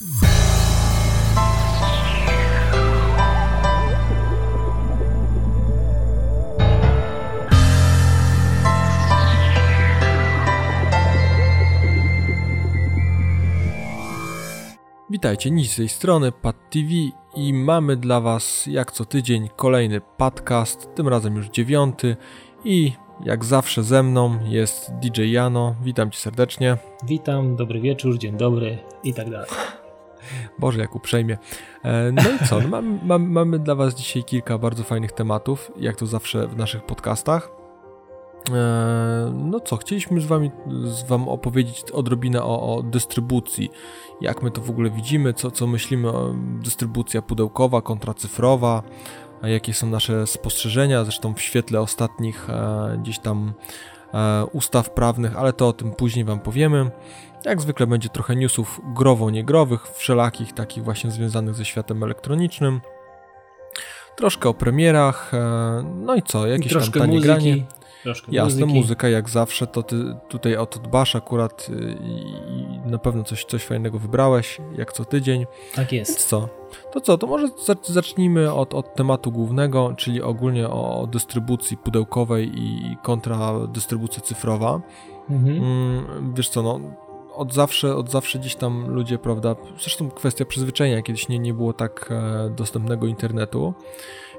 Witajcie, nic z tej strony, Pad TV i mamy dla Was jak co tydzień kolejny podcast, tym razem już dziewiąty i jak zawsze ze mną jest DJ Jano, witam Cię serdecznie. Witam, dobry wieczór, dzień dobry i tak dalej. Boże, jak uprzejmie. E, no i co, no mamy, mamy, mamy dla Was dzisiaj kilka bardzo fajnych tematów, jak to zawsze w naszych podcastach. E, no co, chcieliśmy z wami, z wam opowiedzieć odrobinę o, o, dystrybucji, jak my to w ogóle widzimy, co, co myślimy o dystrybucja pudełkowa kontra cyfrowa, jakie są nasze spostrzeżenia, zresztą w świetle ostatnich e, gdzieś tam ustaw prawnych, ale to o tym później wam powiemy. Jak zwykle będzie trochę newsów growo-niegrowych, wszelakich takich właśnie związanych ze światem elektronicznym. Troszkę o premierach, e, no i co, jakieś tam tanie muzyki. granie. Troszkę Jasne, muzyki. muzyka jak zawsze, to ty tutaj o to dbasz akurat y, i na pewno coś, coś fajnego wybrałeś, jak co tydzień. Tak Więc jest. co? To co, to może zac- zacznijmy od, od tematu głównego, czyli ogólnie o dystrybucji pudełkowej i kontra dystrybucja cyfrowa. Mhm. Mm, wiesz co, no od zawsze, od zawsze gdzieś tam ludzie, prawda, zresztą kwestia przyzwyczajenia, kiedyś nie, nie było tak e, dostępnego internetu,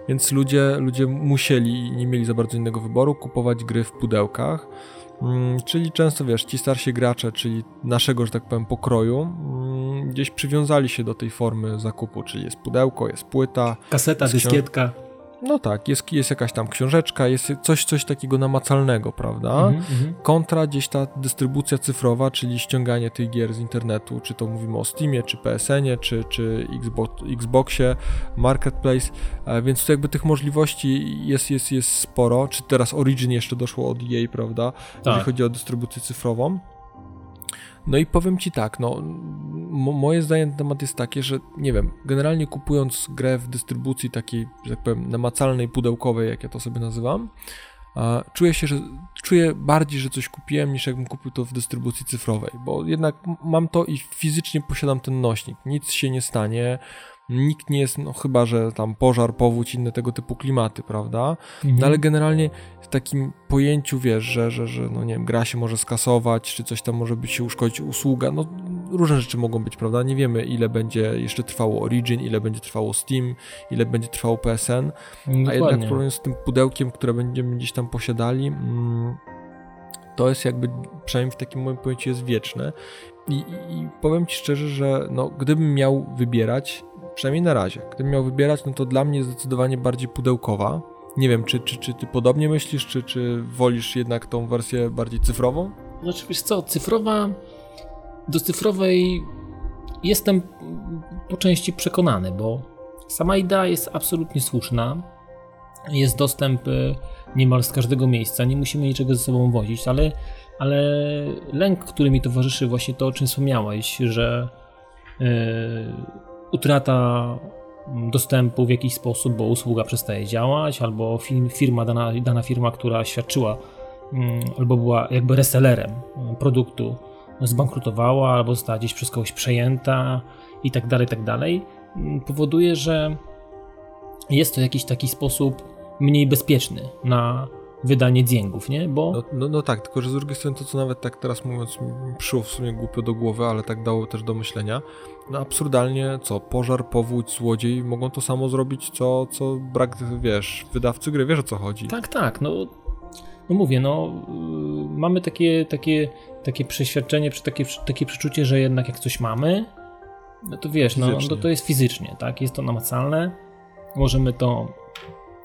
więc ludzie, ludzie musieli, nie mieli za bardzo innego wyboru, kupować gry w pudełkach, mm, czyli często, wiesz, ci starsi gracze, czyli naszego, że tak powiem, pokroju, mm, gdzieś przywiązali się do tej formy zakupu, czyli jest pudełko, jest płyta, Kaseta, dyskietka. No tak, jest, jest jakaś tam książeczka, jest coś, coś takiego namacalnego, prawda? Mhm, mhm. kontra gdzieś ta dystrybucja cyfrowa, czyli ściąganie tych gier z internetu, czy to mówimy o Steamie, czy PSN-ie, czy, czy Xbox, Xboxie, Marketplace, e, więc tu jakby tych możliwości jest, jest, jest sporo, czy teraz Origin jeszcze doszło od EA, prawda, jeżeli Tak. chodzi o dystrybucję cyfrową. No i powiem Ci tak, no moje zdanie na temat jest takie, że nie wiem, generalnie kupując grę w dystrybucji takiej, że tak powiem, namacalnej, pudełkowej, jak ja to sobie nazywam, czuję się, że czuję bardziej, że coś kupiłem, niż jakbym kupił to w dystrybucji cyfrowej, bo jednak mam to i fizycznie posiadam ten nośnik. Nic się nie stanie, nikt nie jest, no chyba, że tam pożar, powódź, inne tego typu klimaty, prawda? Mhm. No ale generalnie w takim pojęciu, wiesz, że, że, że no nie wiem, gra się może skasować, czy coś tam może być się uszkodzić, usługa, no różne rzeczy mogą być, prawda? Nie wiemy, ile będzie jeszcze trwało Origin, ile będzie trwało Steam, ile będzie trwało PSN, a jednak problem z tym pudełkiem, które będziemy gdzieś tam posiadali, mm, to jest jakby, przynajmniej w takim moim pojęciu jest wieczne. I, i, I powiem Ci szczerze, że no, gdybym miał wybierać, przynajmniej na razie, gdybym miał wybierać, no to dla mnie zdecydowanie bardziej pudełkowa. Nie wiem, czy, czy, czy Ty podobnie myślisz, czy, czy wolisz jednak tą wersję bardziej cyfrową? Znaczy, wiesz co, cyfrowa, do cyfrowej jestem po części przekonany, bo sama idea jest absolutnie słuszna. Jest dostęp y, niemal z każdego miejsca, nie musimy niczego ze sobą wozić, ale, ale lęk, który mi towarzyszy, właśnie to, o czym wspomniałeś, że y, utrata dostępu w jakiś sposób, bo usługa przestaje działać, albo firma, dana, dana firma, która świadczyła mm, albo była jakby resellerem mm, produktu, zbankrutowała, albo została gdzieś przez kogoś przejęta i tak dalej, tak dalej, mm, powoduje, że jest to jakiś taki sposób mniej bezpieczny na wydanie dzięgów, nie? Bo No, no, no tak, tylko że z drugiej strony to, co nawet tak teraz mówiąc mi przyszło w sumie głupio do głowy, ale tak dało też do myślenia, no absurdalnie co, pożar, powódź, złodziej mogą to samo zrobić, co, co brak, wiesz, wydawcy gry, wiesz o co chodzi. Tak, tak, no, no mówię, no yy, mamy takie, takie, takie przeświadczenie, takie, takie przeczucie, że jednak jak coś mamy, no to wiesz, no, Fizycznie. no to jest fizycznie, tak, jest to namacalne, możemy to,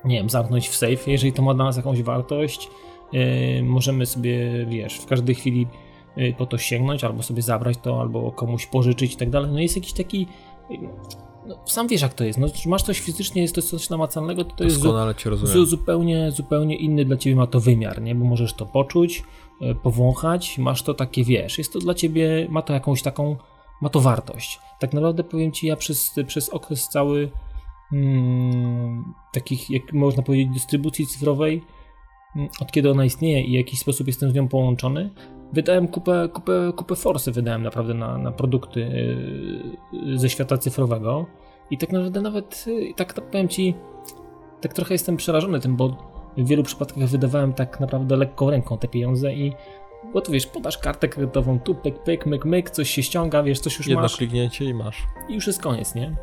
nie wiem, zamknąć w safe, jeżeli to ma dla nas jakąś wartość, yy, możemy sobie, wiesz, w każdej chwili yy, po to sięgnąć, albo sobie zabrać to, albo komuś pożyczyć i tak dalej, no jest jakiś taki, yy, no, sam wiesz jak to jest, no, masz coś fizycznie, jest to coś namacalnego, to to jest... zu- zupełnie, zupełnie inny dla ciebie ma to wymiar, nie? Bo możesz to poczuć, e, powąchać, masz to takie, wiesz, jest to dla ciebie, ma to jakąś taką, ma to wartość. Tak naprawdę powiem ci, ja przez, przez okres cały mm, takich, jak można powiedzieć, dystrybucji cyfrowej, mm, od kiedy ona istnieje i w jakiś sposób jestem z nią połączony, wydałem kupę, kupę, kupę forsy, wydałem naprawdę na, na produkty yy, ze świata cyfrowego i tak naprawdę nawet, y, tak, powiem Ci, tak trochę jestem przerażony tym, bo w wielu przypadkach wydawałem tak naprawdę lekką ręką te pieniądze i bo tu wiesz, podasz kartę kredytową, tu pyk, pyk, myk, myk, coś się ściąga, wiesz, coś już Jedno masz. kliknięcie i masz. I już jest koniec, nie?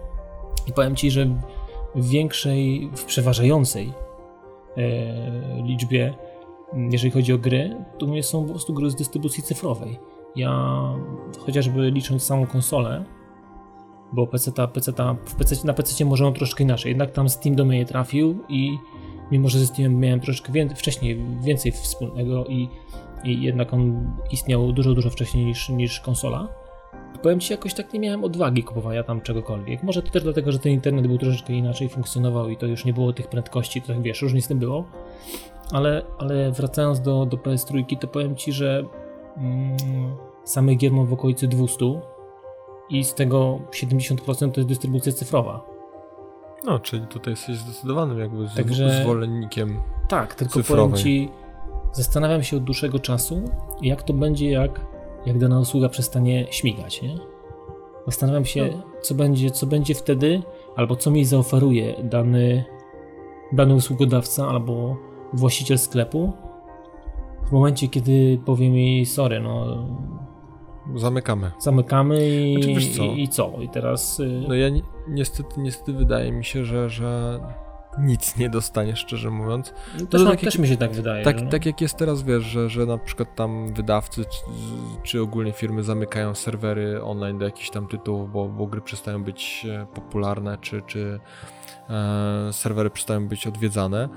I powiem Ci, że w większej, w przeważającej e, liczbie, jeżeli chodzi o gry, to mnie są po prostu gry z dystrybucji cyfrowej. Ja chociażby licząc samą konsolę, bo PC, -ta, PC -ta, w PC, na PC może troszkę inaczej, jednak tam Steam do mnie trafił i mimo, że ze Steamem miałem troszkę wcześniej więcej wspólnego i, i jednak on istniał dużo, dużo wcześniej niż, niż konsola, powiem Ci, jakoś tak nie miałem odwagi kupowania tam czegokolwiek. Może to też dlatego, że ten internet był troszeczkę inaczej funkcjonował i to już nie było tych prędkości, to tak wiesz, różnie z tym było. Ale, ale wracając do, do PS3, to powiem Ci, że mm, samych gier mam w okolicy 200 i z tego 70% to jest dystrybucja cyfrowa. No, czyli tutaj jesteś zdecydowanym jakby Także, zwolennikiem Tak, tylko cyfrowej. powiem Ci, zastanawiam się od dłuższego czasu, jak to będzie, jak jak dana usługa przestanie śmigać, nie? Zastanawiam się, no. co, będzie, co będzie wtedy, albo co mi zaoferuje dany, dany usługodawca albo właściciel sklepu w momencie, kiedy powie mi sorry, no Zamykamy. Zamykamy i, znaczy, co? I, i, co? I teraz. Y, no ja ni niestety, niestety wydaje mi się, że, że nic nie dostanie, szczerze mówiąc. No też, no, tak też jak, mi się tak wydaje. Tak, tak jak jest teraz, wiesz, że, że na przykład tam wydawcy czy, czy ogólnie firmy zamykają serwery online do jakichś tam tytułów, bo, bo gry przestają być e, popularne, czy, czy e, serwery przestają być odwiedzane.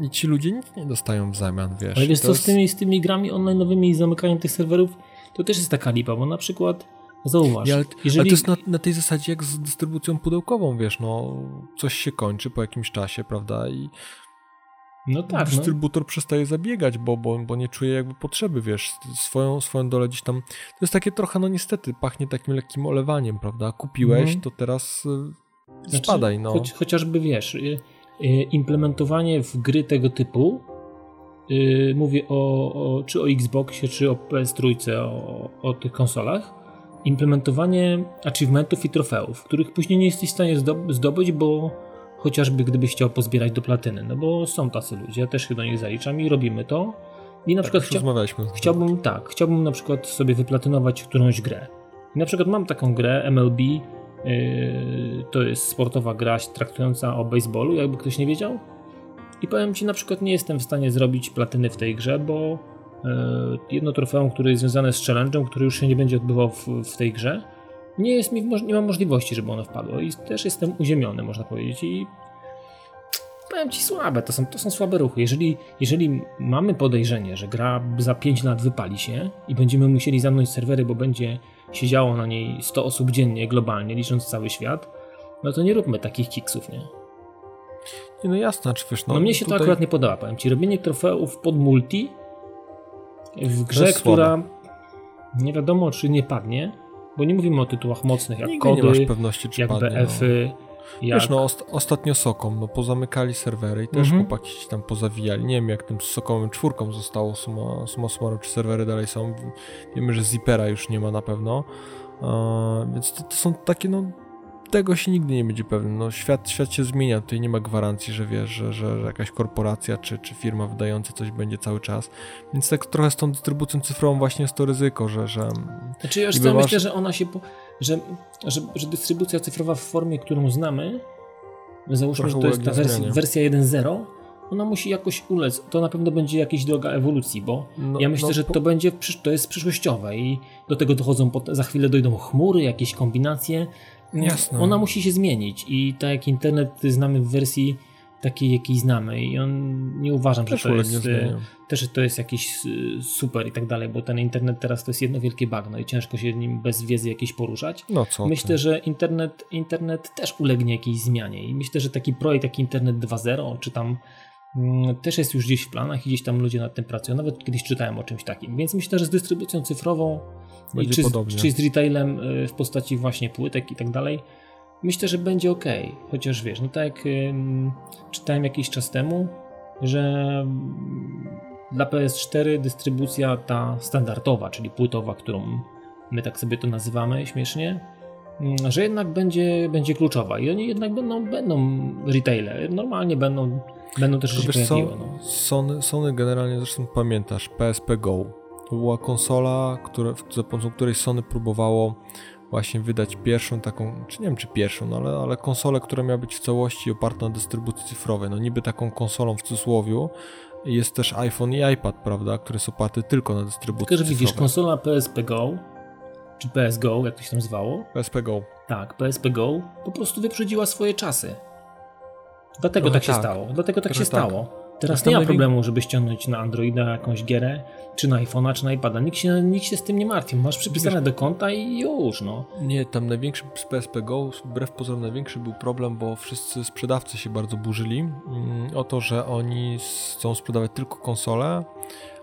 I ci ludzie nic nie dostają w zamian, wiesz. Ale wiesz co, jest... z, tymi, z tymi grami online nowymi i zamykaniem tych serwerów, to też jest taka lipa, bo na przykład Zauważ. Ja, ale, jeżeli... ale to jest na, na, tej zasadzie jak z dystrybucją pudełkową, wiesz, no coś się kończy po jakimś czasie, prawda, i no tak, dystrybutor no. przestaje zabiegać, bo, bo, bo nie czuje jakby potrzeby, wiesz, swoją, swoją dolę gdzieś tam, to jest takie trochę, no niestety, pachnie takim lekkim olewaniem, prawda, kupiłeś, mm. to teraz y, znaczy, spadaj, no. Choć, chociażby, wiesz, y, y, implementowanie w gry tego typu, mówię o, o, czy o Xboxie, czy o PS3, o, o tych konsolach, implementowanie achievementów i trofeów, których później nie jesteś w stanie zdobyć, bo chociażby gdybyś chciał pozbierać do platyny, no bo są tacy ludzie, ja też się do nich zaliczam i robimy to. I na tak, przykład chcia chciałbym, tak, chciałbym na przykład sobie wyplatynować którąś grę. I na przykład mam taką grę MLB, yy, to jest sportowa gra traktująca o baseballu, jakby ktoś nie wiedział. I powiem Ci, na przykład nie jestem w stanie zrobić platyny w tej grze, bo jedno trofeum, które jest związane z challenge'em, który już się nie będzie odbywał w, w tej grze, nie, jest mi, nie mam możliwości, żeby ono wpadło i też jestem uziemiony, można powiedzieć i powiem Ci słabe, to są, to są słabe ruchy. Jeżeli, jeżeli mamy podejrzenie, że gra za 5 lat wypali się i będziemy musieli zamknąć serwery, bo będzie siedziało na niej 100 osób dziennie, globalnie, licząc cały świat, no to nie róbmy takich kiksów, nie? Nie, no jasne, czy wiesz, no, no mnie się tutaj... to akurat nie podoba, powiem Ci. Robienie trofeów pod multi w grze, która nie wiadomo czy nie padnie, bo nie mówimy o tytułach mocnych jak Nigdy kody, nie masz pewności, czy jak padnie, BF-y. No. Jak... Wiesz, no ost ostatnio Sokom, no pozamykali serwery i też mhm. chłopaki się tam pozawijali. Nie wiem jak tym Sokomem czwórką zostało suma, suma summarum, czy serwery dalej są. Wiemy, że Zipera już nie ma na pewno. Uh, więc to, to, są takie no tego się nigdy nie będzie pewny. No, świat, świat się zmienia, tutaj nie ma gwarancji, że wiesz, że, że, że jakaś korporacja czy, czy firma wydająca coś będzie cały czas. Więc tak trochę z tą dystrybucją cyfrową właśnie jest to ryzyko, że. że znaczy, ja już masz... myślę, że ona się. Po, że, że, że dystrybucja cyfrowa w formie, którą znamy, załóżmy, że to jest ta wersja, wersja 1.0 ona musi jakoś ulec. To na pewno będzie jakaś droga ewolucji, bo no, ja myślę, no, że to będzie to jest przyszłościowe i do tego dochodzą za chwilę dojdą chmury, jakieś kombinacje Jasne. Ona musi się zmienić i tak jak internet znamy w wersji takiej, jakiej znamy i on nie uważam, że to jest e, też to jest jakiś e, super i tak dalej, bo ten internet teraz to jest jedno wielkie bagno i ciężko się nim bez wiedzy jakiejś poruszać. No co myślę, ty? że internet, internet też ulegnie jakiejś zmianie i myślę, że taki projekt jak Internet 2.0 czy tam też jest już gdzieś w planach i gdzieś tam ludzie nad tym pracują. Nawet kiedyś czytałem o czymś takim. Więc myślę, że z dystrybucją cyfrową będzie czy, podobnie. czy z retailem y, w postaci właśnie płytek i tak dalej. Myślę, że będzie ok. Chociaż wiesz, no tak jak czytałem jakiś czas temu, że dla PS4 dystrybucja ta standardowa, czyli płytowa, którą my tak sobie to nazywamy śmiesznie, mm, że jednak będzie, będzie kluczowa i oni jednak będą, będą retaile, normalnie będą, będą też się pojawiły. No. Sony, Sony generalnie, zresztą pamiętasz, PSP Go, to była konsola, która, za pomocą której Sony próbowało właśnie wydać pierwszą taką, czy nie wiem czy pierwszą, no ale, ale konsolę, która miała być w całości oparta na dystrybucji cyfrowej. No niby taką konsolą w cudzysłowiu jest też iPhone i iPad, prawda, które są oparte tylko na dystrybucji Tylko, że widzisz, konsola PSP Go, czy PS Go, jak to się tam zwało, PSP Go. tak, PSP Go po prostu wyprzedziła swoje czasy. Dlatego Trochę tak się tak. stało. Dlatego tak Trochę się tak. stało. Teraz nie ma problemu, żeby ściągnąć na Androida jakąś gierę, czy na iPhone'a, czy na iPada. Nikt się, nikt się z tym nie martwi. Masz przypisane do konta i już, no. Nie, tam największy z PSP Go, wbrew pozorom największy był problem, bo wszyscy sprzedawcy się bardzo burzyli mm, o to, że oni chcą sprzedawać tylko konsole,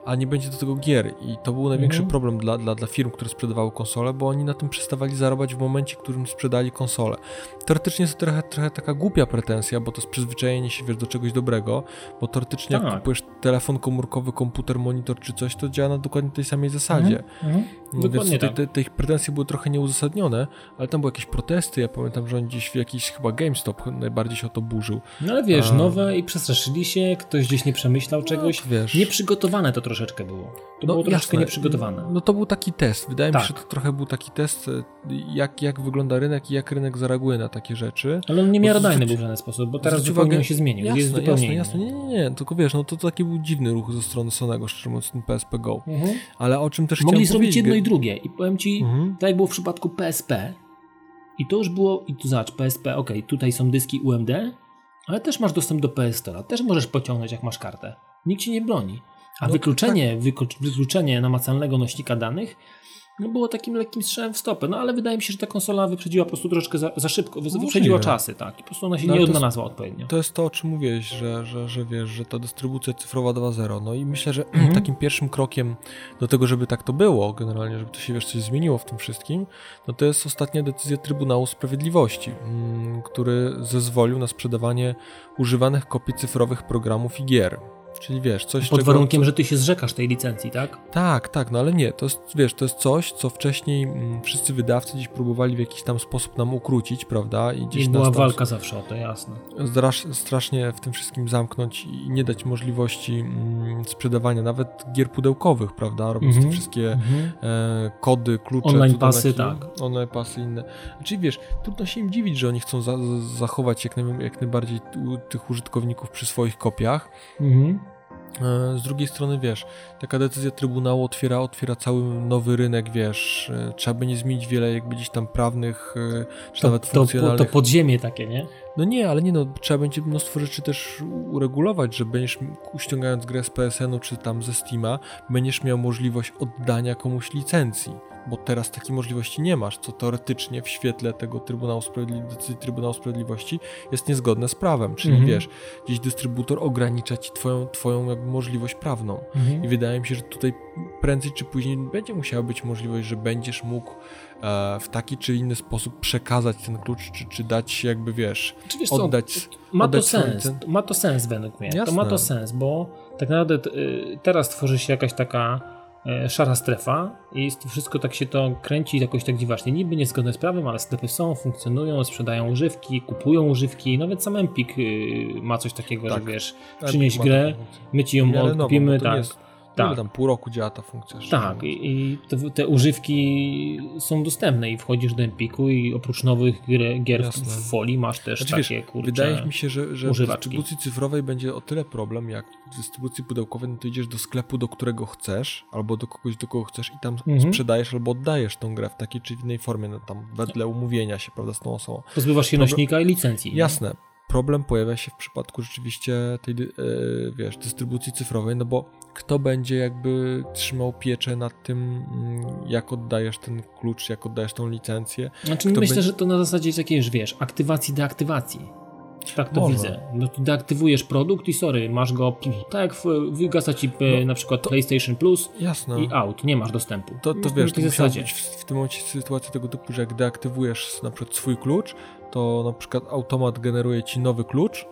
a nie będzie do tego gier. I to był największy Mhm. problem dla, dla, dla firm, które sprzedawały konsole, bo oni na tym przestawali zarabiać w momencie, w którym sprzedali konsole. Teoretycznie jest to trochę, trochę taka głupia pretensja, bo to jest przyzwyczajenie się wiesz, do czegoś dobrego, bo teoretycznie jak Tak. kupujesz telefon komórkowy, komputer, monitor czy coś, to działa na dokładnie tej samej zasadzie. No, Dokładnie Więc tak. tutaj te, te ich pretensje były trochę nieuzasadnione, ale tam były jakieś protesty. Ja pamiętam, że on gdzieś w jakiś chyba GameStop najbardziej się o to burzył. No ale wiesz, A. nowe i przestraszyli się, ktoś gdzieś nie przemyślał czegoś. No, wiesz. Nieprzygotowane to troszeczkę było. To No, było troszeczkę jasne. nieprzygotowane. No to był taki test. Wydaje mi Tak. się, że to trochę był taki test, e, jak, jak wygląda rynek i jak rynek zareaguje na takie rzeczy. Ale on nie Bo miarodajny zwróć- był w żaden sposób, bo teraz zupełnie uwagę- się zmienił. Jasne, jest zupełnie jasne, jasne. Nie, nie, nie. Tylko wiesz, no to taki był dziwny ruch ze strony Sonego, szczerze mówiąc, ten PSP Go. Mhm. Ale o czym też Mogli zrobić powiedzieć, jedno i drugie. I powiem ci, Mhm. tak jak było w przypadku PSP, i to już było, i tu zobacz, PSP, ok, tutaj są dyski UMD, ale też masz dostęp do PS Store'a, też możesz pociągnąć jak masz kartę. Nikt ci nie broni. A No, wykluczenie, wyko- wykluczenie namacalnego nośnika danych no było takim lekkim strzałem w stopę. No ale wydaje mi się, że ta konsola wyprzedziła po prostu troszeczkę za, za szybko, Możliwe. wyprzedziła czasy, tak. I po prostu ona się No, nie jest- odnalazła odpowiednio. To jest to, o czym mówiłeś, że, że, że wiesz, że ta dystrybucja cyfrowa 2.0. No i myślę, że Mhm. takim pierwszym krokiem do tego, żeby tak to było, generalnie, żeby to się wiesz, coś zmieniło w tym wszystkim, no to jest ostatnia decyzja Trybunału Sprawiedliwości, mm, który zezwolił na sprzedawanie używanych kopii cyfrowych programów i gier. Czyli wiesz, coś Pod czego, warunkiem, że ty się zrzekasz tej licencji, tak? tak, tak, no ale nie, to jest, wiesz, to jest coś, co wcześniej mm, wszyscy wydawcy gdzieś próbowali w jakiś tam sposób nam ukrócić, prawda? I gdzieś I była walka zawsze o to, jasne. strasz, strasznie w tym wszystkim zamknąć i nie dać możliwości mm, sprzedawania nawet gier pudełkowych, prawda? Robiąc Mhm. te wszystkie Mhm. e, kody, klucze. Online pasy, tak. Online pasy inne. Czyli wiesz, trudno się im dziwić, że oni chcą za, zachować jak, naj, jak najbardziej tych użytkowników przy swoich kopiach. Mhm. Z drugiej strony, wiesz, taka decyzja Trybunału otwiera, otwiera cały nowy rynek, wiesz, e, trzeba by nie zmienić wiele jakby gdzieś tam prawnych, e, czy To, nawet to, funkcjonalnych to podziemie takie, nie? no nie, ale nie no, trzeba będzie mnóstwo rzeczy też uregulować, że będziesz ściągając grę z PSN-u czy tam ze Steama, będziesz miał możliwość oddania komuś licencji, bo teraz takiej możliwości nie masz, co teoretycznie w świetle tego Trybunału Sprawiedli- decyzji Trybunału Sprawiedliwości jest niezgodne z prawem, czyli Mhm. wiesz, gdzieś dystrybutor ogranicza ci twoją, twoją jakby możliwość prawną. I wydaje mi się, że tutaj prędzej czy później będzie musiała być możliwość, że będziesz mógł e, w taki czy inny sposób przekazać ten klucz, czy, czy dać jakby, wiesz, wiesz co, oddać, ma to oddać swoją sens, licen- ma to sens według mnie, to Jasne. ma to sens, bo tak naprawdę y, teraz tworzy się jakaś taka szara strefa i jest to wszystko tak się to kręci jakoś tak dziwacznie, niby niezgodne z prawem, ale sklepy są, funkcjonują, sprzedają używki, kupują używki, nawet sam Empik y, ma coś takiego, Tak. że wiesz, przynieś grę, my ci ją W miarę nową, kupimy, bo to nie tak. Jest, Tak. tam pół roku działa ta funkcja. Tak, i, i te, te używki są dostępne i wchodzisz do Empiku i oprócz nowych gier, gier w, folii masz też Znaczy, takie wiesz, kurcze... Wydaje mi się, że, że w dystrybucji cyfrowej będzie o tyle problem, jak w dystrybucji pudełkowej, no to idziesz do sklepu, do którego chcesz, albo do kogoś, do kogo chcesz i tam Mhm. sprzedajesz albo oddajesz tą grę w takiej czy innej formie, no tam wedle umówienia się, prawda, z tą osobą. Pozbywasz się Problem- nośnika i licencji. Jasne. Problem pojawia się w przypadku rzeczywiście tej, e, wiesz, dystrybucji cyfrowej, no bo kto będzie jakby trzymał pieczę nad tym, mm, jak oddajesz ten klucz, jak oddajesz tą licencję. Znaczy Kto myślę, będzie- że to na zasadzie takiej, wiesz, aktywacji, deaktywacji. Tak to Może. widzę. No to deaktywujesz produkt i sorry, masz go, tak jak wygasa ci e, No, na przykład PlayStation Plus Jasne. i out, nie masz dostępu. To, to wiesz, to zasadzie. być w, w tym momencie sytuacja tego typu, że jak deaktywujesz na przykład swój klucz, to na przykład automat generuje ci nowy klucz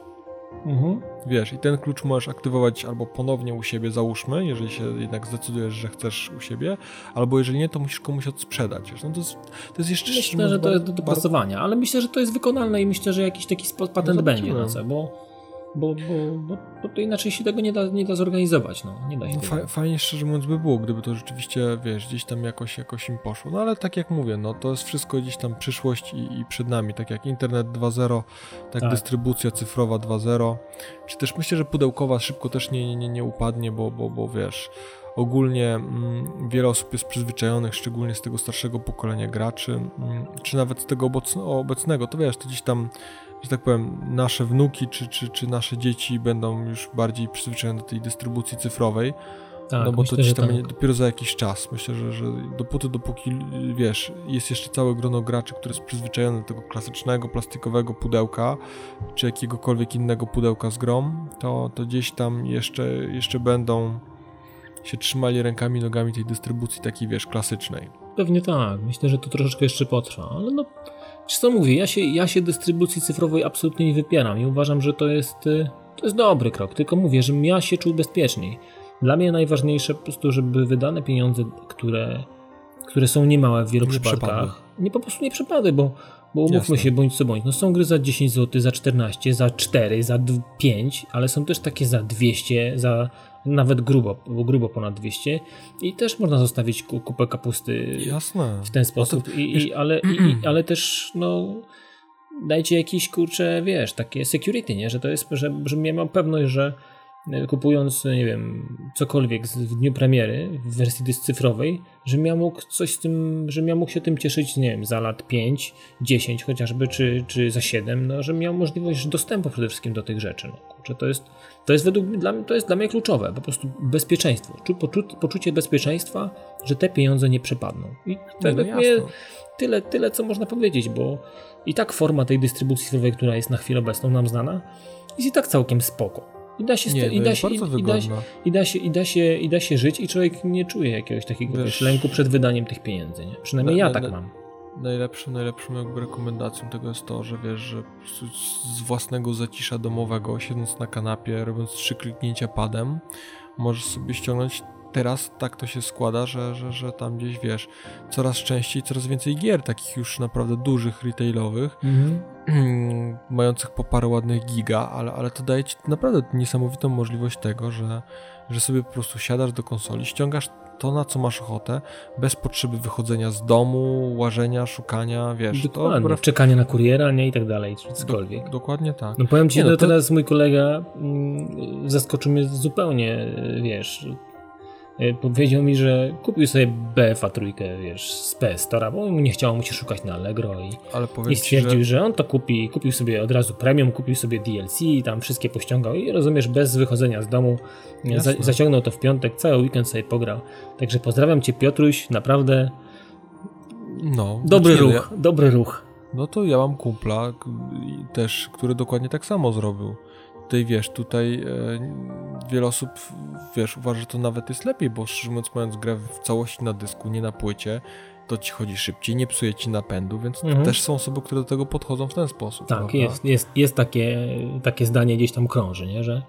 Mhm. Wiesz, i ten klucz możesz aktywować albo ponownie u siebie, załóżmy, jeżeli się jednak zdecydujesz, że chcesz u siebie, albo jeżeli nie, to musisz komuś odsprzedać. Wiesz, no to, jest, to jest jeszcze... Myślę, że to jest do dopasowania, ale myślę, że to jest wykonalne i myślę, że jakiś taki patent no będzie na co, bo bo, bo, bo, bo, to inaczej się tego nie da, nie da zorganizować, no, nie da się no, Fajnie szczerze mówiąc by było, gdyby to rzeczywiście, wiesz, gdzieś tam jakoś, jakoś im poszło, no ale tak jak mówię, no to jest wszystko gdzieś tam przyszłość i, i przed nami, tak jak internet 2.0, tak, tak, dystrybucja cyfrowa 2.0, czy też myślę, że pudełkowa szybko też nie, nie, nie upadnie, bo, bo, bo wiesz, ogólnie mm, wiele osób jest przyzwyczajonych, szczególnie z tego starszego pokolenia graczy, mm, czy nawet z tego obecnego, to wiesz, to gdzieś tam że tak powiem, nasze wnuki czy, czy, czy nasze dzieci będą już bardziej przyzwyczajone do tej dystrybucji cyfrowej. Tak, no bo myślę, to gdzieś tam tak. dopiero za jakiś czas. Myślę, że, że dopóty, dopóki wiesz, jest jeszcze całe grono graczy, które jest przyzwyczajone do tego klasycznego, plastikowego pudełka, czy jakiegokolwiek innego pudełka z grom, to, to gdzieś tam jeszcze, jeszcze będą się trzymali rękami, nogami tej dystrybucji takiej, wiesz, klasycznej. Pewnie tak. Myślę, że to troszeczkę jeszcze potrwa, ale no czy co mówię, ja się, ja się dystrybucji cyfrowej absolutnie nie wypieram i uważam, że to jest, y, to jest dobry krok, tylko mówię, żebym ja się czuł bezpieczniej. Dla mnie najważniejsze po prostu, żeby wydane pieniądze, które, które są niemałe w wielu nie przypadkach, przepadły. nie po prostu nie przepadły, bo, bo umówmy Jasne. się, bądź co bądź. No są gry za 10 zł, za 14, za 4, za 5, ale są też takie za 200, za nawet grubo, grubo ponad 200 i też można zostawić kupę kapusty Jasne. w ten sposób, to, I, i, ale, i, ale też no dajcie jakieś kurcze, wiesz, takie security, nie? że to jest, że, że miałem pewność, że kupując, nie wiem, cokolwiek w dniu premiery w wersji cyfrowej, że miał mógł coś z tym, że miał mógł się tym cieszyć, nie wiem, za lat 5, 10 chociażby, czy, czy za 7, no, że miał możliwość dostępu przede wszystkim do tych rzeczy. No, kurczę, to jest, to jest według mnie, dla, to jest dla mnie kluczowe, po prostu bezpieczeństwo, poczu, poczucie bezpieczeństwa, że te pieniądze nie przepadną. I według no mnie tyle, tyle, co można powiedzieć, bo i tak forma tej dystrybucji cyfrowej, która jest na chwilę obecną nam znana, jest i tak całkiem spoko. I da się, nie, i, da się, i, i, da się, i, da się, i, da się, I da się żyć i człowiek nie czuje jakiegoś takiego wiesz, lęku przed wydaniem tych pieniędzy. Nie? Przynajmniej na, ja tak na, mam. Najlepszą, najlepszą jakby rekomendacją tego jest to, że wiesz, że z własnego zacisza domowego, siedząc na kanapie, robiąc trzy kliknięcia padem, możesz sobie ściągnąć teraz tak to się składa, że, że, że tam gdzieś wiesz, coraz częściej, coraz więcej gier, takich już naprawdę dużych, retailowych, mm -hmm. mających po parę ładnych giga, ale, ale to daje ci naprawdę niesamowitą możliwość tego, że, że sobie po prostu siadasz do konsoli, ściągasz to, na co masz ochotę, bez potrzeby wychodzenia z domu, łażenia, szukania, wiesz. Dokładnie, to czekania na kuriera, nie i tak dalej, czy cokolwiek. Do, dokładnie tak. No powiem ci, nie, no, to... teraz mój kolega mm, zaskoczył mnie zupełnie, wiesz, powiedział mi, że kupił sobie BFA trójkę, wiesz, z PS Store, bo mu nie chciało mu się szukać na Allegro i, i stwierdził, ci, że... że... on to kupi, kupił sobie od razu premium, kupił sobie DLC i tam wszystkie pościągał i rozumiesz, bez wychodzenia z domu za, zaciągnął to w piątek, cały weekend sobie pograł. Także pozdrawiam cię Piotruś, naprawdę no, dobry znaczy, ruch, ja... dobry ruch. No to ja mam kumpla też, który dokładnie tak samo zrobił tutaj wiesz, tutaj e, wiele osób, wiesz, uważa, że to nawet jest lepiej, bo szczerze mówiąc, mając grę w całości na dysku, nie na płycie, to ci chodzi szybciej, nie psuje ci napędu, więc mhm. też są osoby, które do tego podchodzą w ten sposób. Tak, jest, jest, jest takie, takie zdanie gdzieś tam krąży, nie? że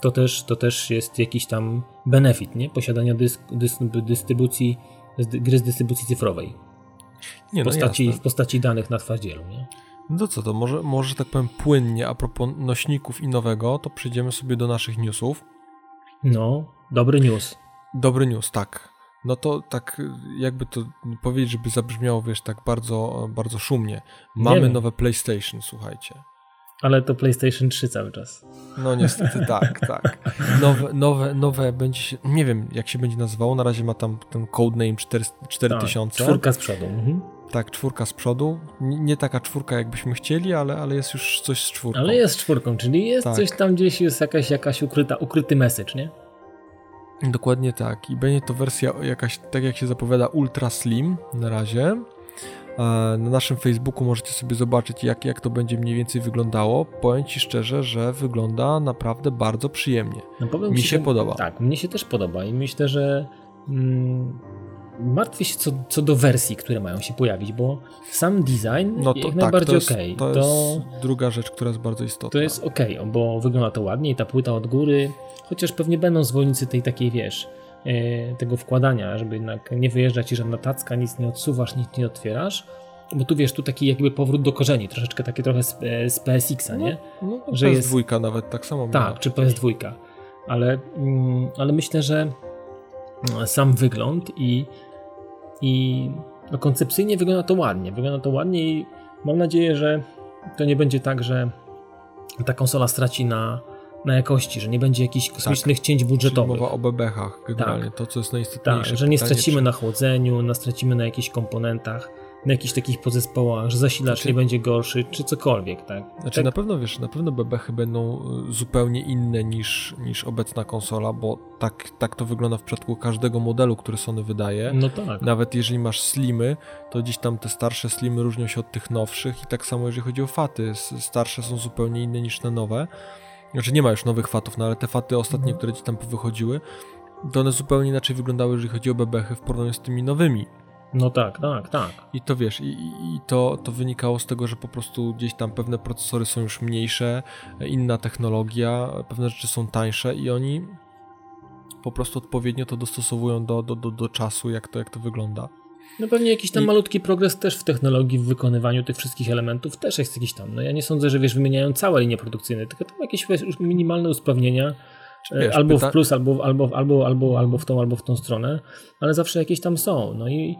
to też, to też jest jakiś tam benefit, nie? Posiadania dysk, dysk, dystrybucji, gry z dystrybucji cyfrowej. Nie, w, no postaci, no w postaci danych na twardzielu, nie? No co to, może, może tak powiem płynnie, a propos nośników i nowego, to przejdziemy sobie do naszych newsów. No, dobry news. Dobry news, tak. No to tak jakby to powiedzieć, żeby zabrzmiało, wiesz, tak bardzo, bardzo szumnie. Mamy nowe PlayStation, słuchajcie. Ale to PlayStation 3 cały czas. No niestety tak, tak. Nowe, nowe, nowe będzie się, nie wiem jak się będzie nazywało, na razie ma tam ten codename 4000. Tak, czwórka z przodu. Mhm. Tak, czwórka z przodu. Nie taka czwórka, jakbyśmy chcieli, ale, ale jest już coś z czwórką. Ale jest czwórką, czyli jest tak. coś tam gdzieś, jest jakaś, jakaś ukryta, ukryty message, nie? Dokładnie tak. I będzie to wersja jakaś, tak jak się zapowiada, ultra slim na razie. E, na naszym Facebooku możecie sobie zobaczyć, jak, jak to będzie mniej więcej wyglądało. Powiem Ci szczerze, że wygląda naprawdę bardzo przyjemnie. No mi się podoba. Tak, mnie się też podoba i myślę, że mm, martwię się co, co do wersji, które mają się pojawić, bo sam design no to, jak tak, najbardziej ok. To, to, jest druga rzecz, która jest bardzo istotna. To jest ok, bo wygląda to ładnie i ta płyta od góry, chociaż pewnie będą zwolennicy tej takiej, wiesz, e, tego wkładania, żeby jednak nie wyjeżdżać ci żadna tacka, nic nie odsuwasz, nic nie otwierasz, bo tu wiesz, tu taki jakby powrót do korzeni, troszeczkę takie trochę z, e, z PSX-a, nie? No, no że PS2 jest... nawet tak samo Tak, miała. czy PS2. Ale, mm, ale myślę, że sam wygląd i, i no, koncepcyjnie wygląda to ładnie. Wygląda to ładnie i mam nadzieję, że to nie będzie tak, że ta konsola straci na, na jakości, że nie będzie jakichś kosmicznych tak. cięć budżetowych. Czyli mowa o bebechach generalnie, tak. to co jest najistotniejsze. Tak, że nie stracimy czy... na chłodzeniu, nie stracimy na jakichś komponentach na jakichś takich podzespołach, że zasilacz znaczy, nie będzie gorszy, czy cokolwiek, tak? Znaczy tak? na pewno, wiesz, na pewno bebechy będą y, zupełnie inne niż, niż obecna konsola, bo tak, tak to wygląda w przypadku każdego modelu, który Sony wydaje. No tak. Nawet jeżeli masz slimy, to gdzieś tam te starsze slimy różnią się od tych nowszych i tak samo jeżeli chodzi o faty, starsze są zupełnie inne niż te nowe. Znaczy nie ma już nowych fatów, no ale te faty ostatnie, mhm. które gdzieś tam wychodziły, to one zupełnie inaczej wyglądały, jeżeli chodzi o bebechy w porównaniu z tymi nowymi. No tak, tak, tak. I to wiesz, i, i, to, to wynikało z tego, że po prostu gdzieś tam pewne procesory są już mniejsze, inna technologia, pewne rzeczy są tańsze i oni po prostu odpowiednio to dostosowują do, do, do, do czasu, jak to, jak to wygląda. No pewnie jakiś tam I... malutki progres też w technologii, w wykonywaniu tych wszystkich elementów też jest jakiś tam. No ja nie sądzę, że wiesz, wymieniają całe linie produkcyjne, tylko tam jakieś wiesz, minimalne usprawnienia, Wiesz, albo pyta... w plus, albo, albo, albo, albo, albo w tą, albo w tą stronę, ale zawsze jakieś tam są. No i,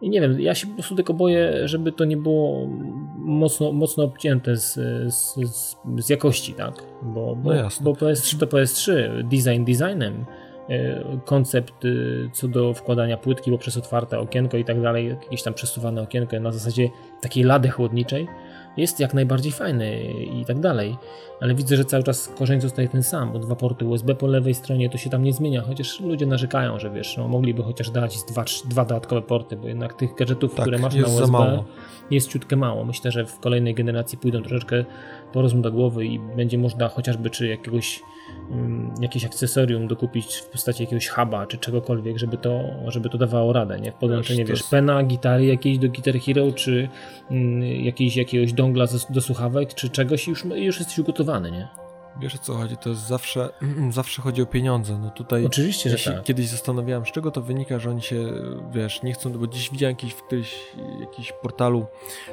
i nie wiem, ja się po prostu tylko boję, żeby to nie było mocno, mocno obcięte z, z, z, jakości, tak? Bo, bo, no bo PS3 to PS3, design designem, e, koncept e, co do wkładania płytki poprzez otwarte okienko i tak dalej, jakieś tam przesuwane okienko na zasadzie takiej lady chłodniczej, jest jak najbardziej fajny i tak dalej, ale widzę, że cały czas korzeń zostaje ten sam, bo dwa porty USB po lewej stronie to się tam nie zmienia, chociaż ludzie narzekają, że wiesz, no, mogliby chociaż dać dwa, dwa dodatkowe porty, bo jednak tych gadżetów, tak, które masz na USB jest ciutkę mało. Myślę, że w kolejnej generacji pójdą troszeczkę po rozum do głowy i będzie można chociażby czy jakiegoś um, jakieś akcesorium dokupić w postaci jakiegoś huba czy czegokolwiek, żeby to, żeby to dawało radę, nie? Podłączenie, wiesz, pena, gitary jakiejś do Guitar Hero, czy um, jakiejś, jakiegoś dongla do słuchawek, czy czegoś już, już jesteś ugotowany, nie? Wiesz o co chodzi, to jest zawsze, zawsze chodzi o pieniądze. No tutaj Oczywiście, że tak. kiedyś zastanawiałem, z czego to wynika, że oni się, wiesz, nie chcą, bo dziś widziałem jakiś, w którymś jakiś portalu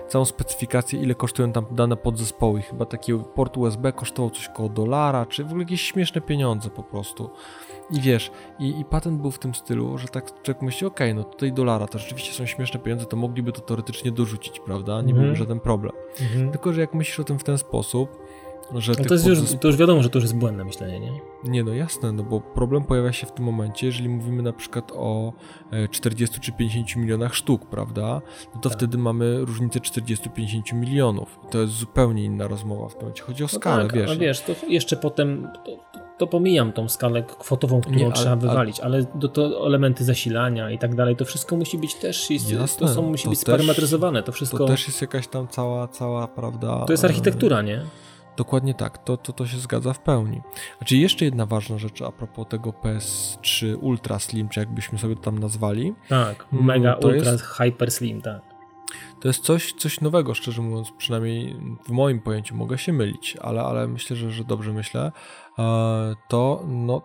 całą specyfikację, ile kosztują tam dane podzespoły. I chyba taki port USB kosztował coś koło dolara, czy w ogóle jakieś śmieszne pieniądze po prostu. I wiesz, i, i patent był w tym stylu, że tak człowiek myśli, okej, okay, no tutaj dolara, to rzeczywiście są śmieszne pieniądze, to mogliby to teoretycznie dorzucić, prawda? Nie mm -hmm. byłby żaden problem. Mm -hmm. Tylko, że jak myślisz o tym w ten sposób, że no to, jest już, to już wiadomo, że to już jest błędne myślenie, nie? Nie, no jasne, no bo problem pojawia się w tym momencie, jeżeli mówimy na przykład o 40 e, czy 50 milionach sztuk, prawda? No to tak. wtedy mamy różnicę 40-50 milionów. To jest zupełnie inna rozmowa w tym momencie. Chodzi o no skalę, tak, wiesz. A wiesz, to jeszcze potem to, to pomijam tą skalę kwotową, którą nie, trzeba wywalić, ale do to elementy zasilania i tak dalej, to wszystko musi być też, jest, Jasne, to są, musi to być sparametryzowane, to wszystko... To też jest jakaś tam cała, cała, prawda... To jest architektura, nie? Dokładnie tak, to, to, to się zgadza w pełni. Znaczy jeszcze jedna ważna rzecz a propos tego PS3 Ultra Slim, czy jakbyśmy sobie to tam nazwali. Tak, mm, mega to ultra jest, hyper slim, tak. To jest coś, coś nowego, szczerze mówiąc, przynajmniej w moim pojęciu mogę się mylić, ale, ale myślę, że, że dobrze myślę. E, to no,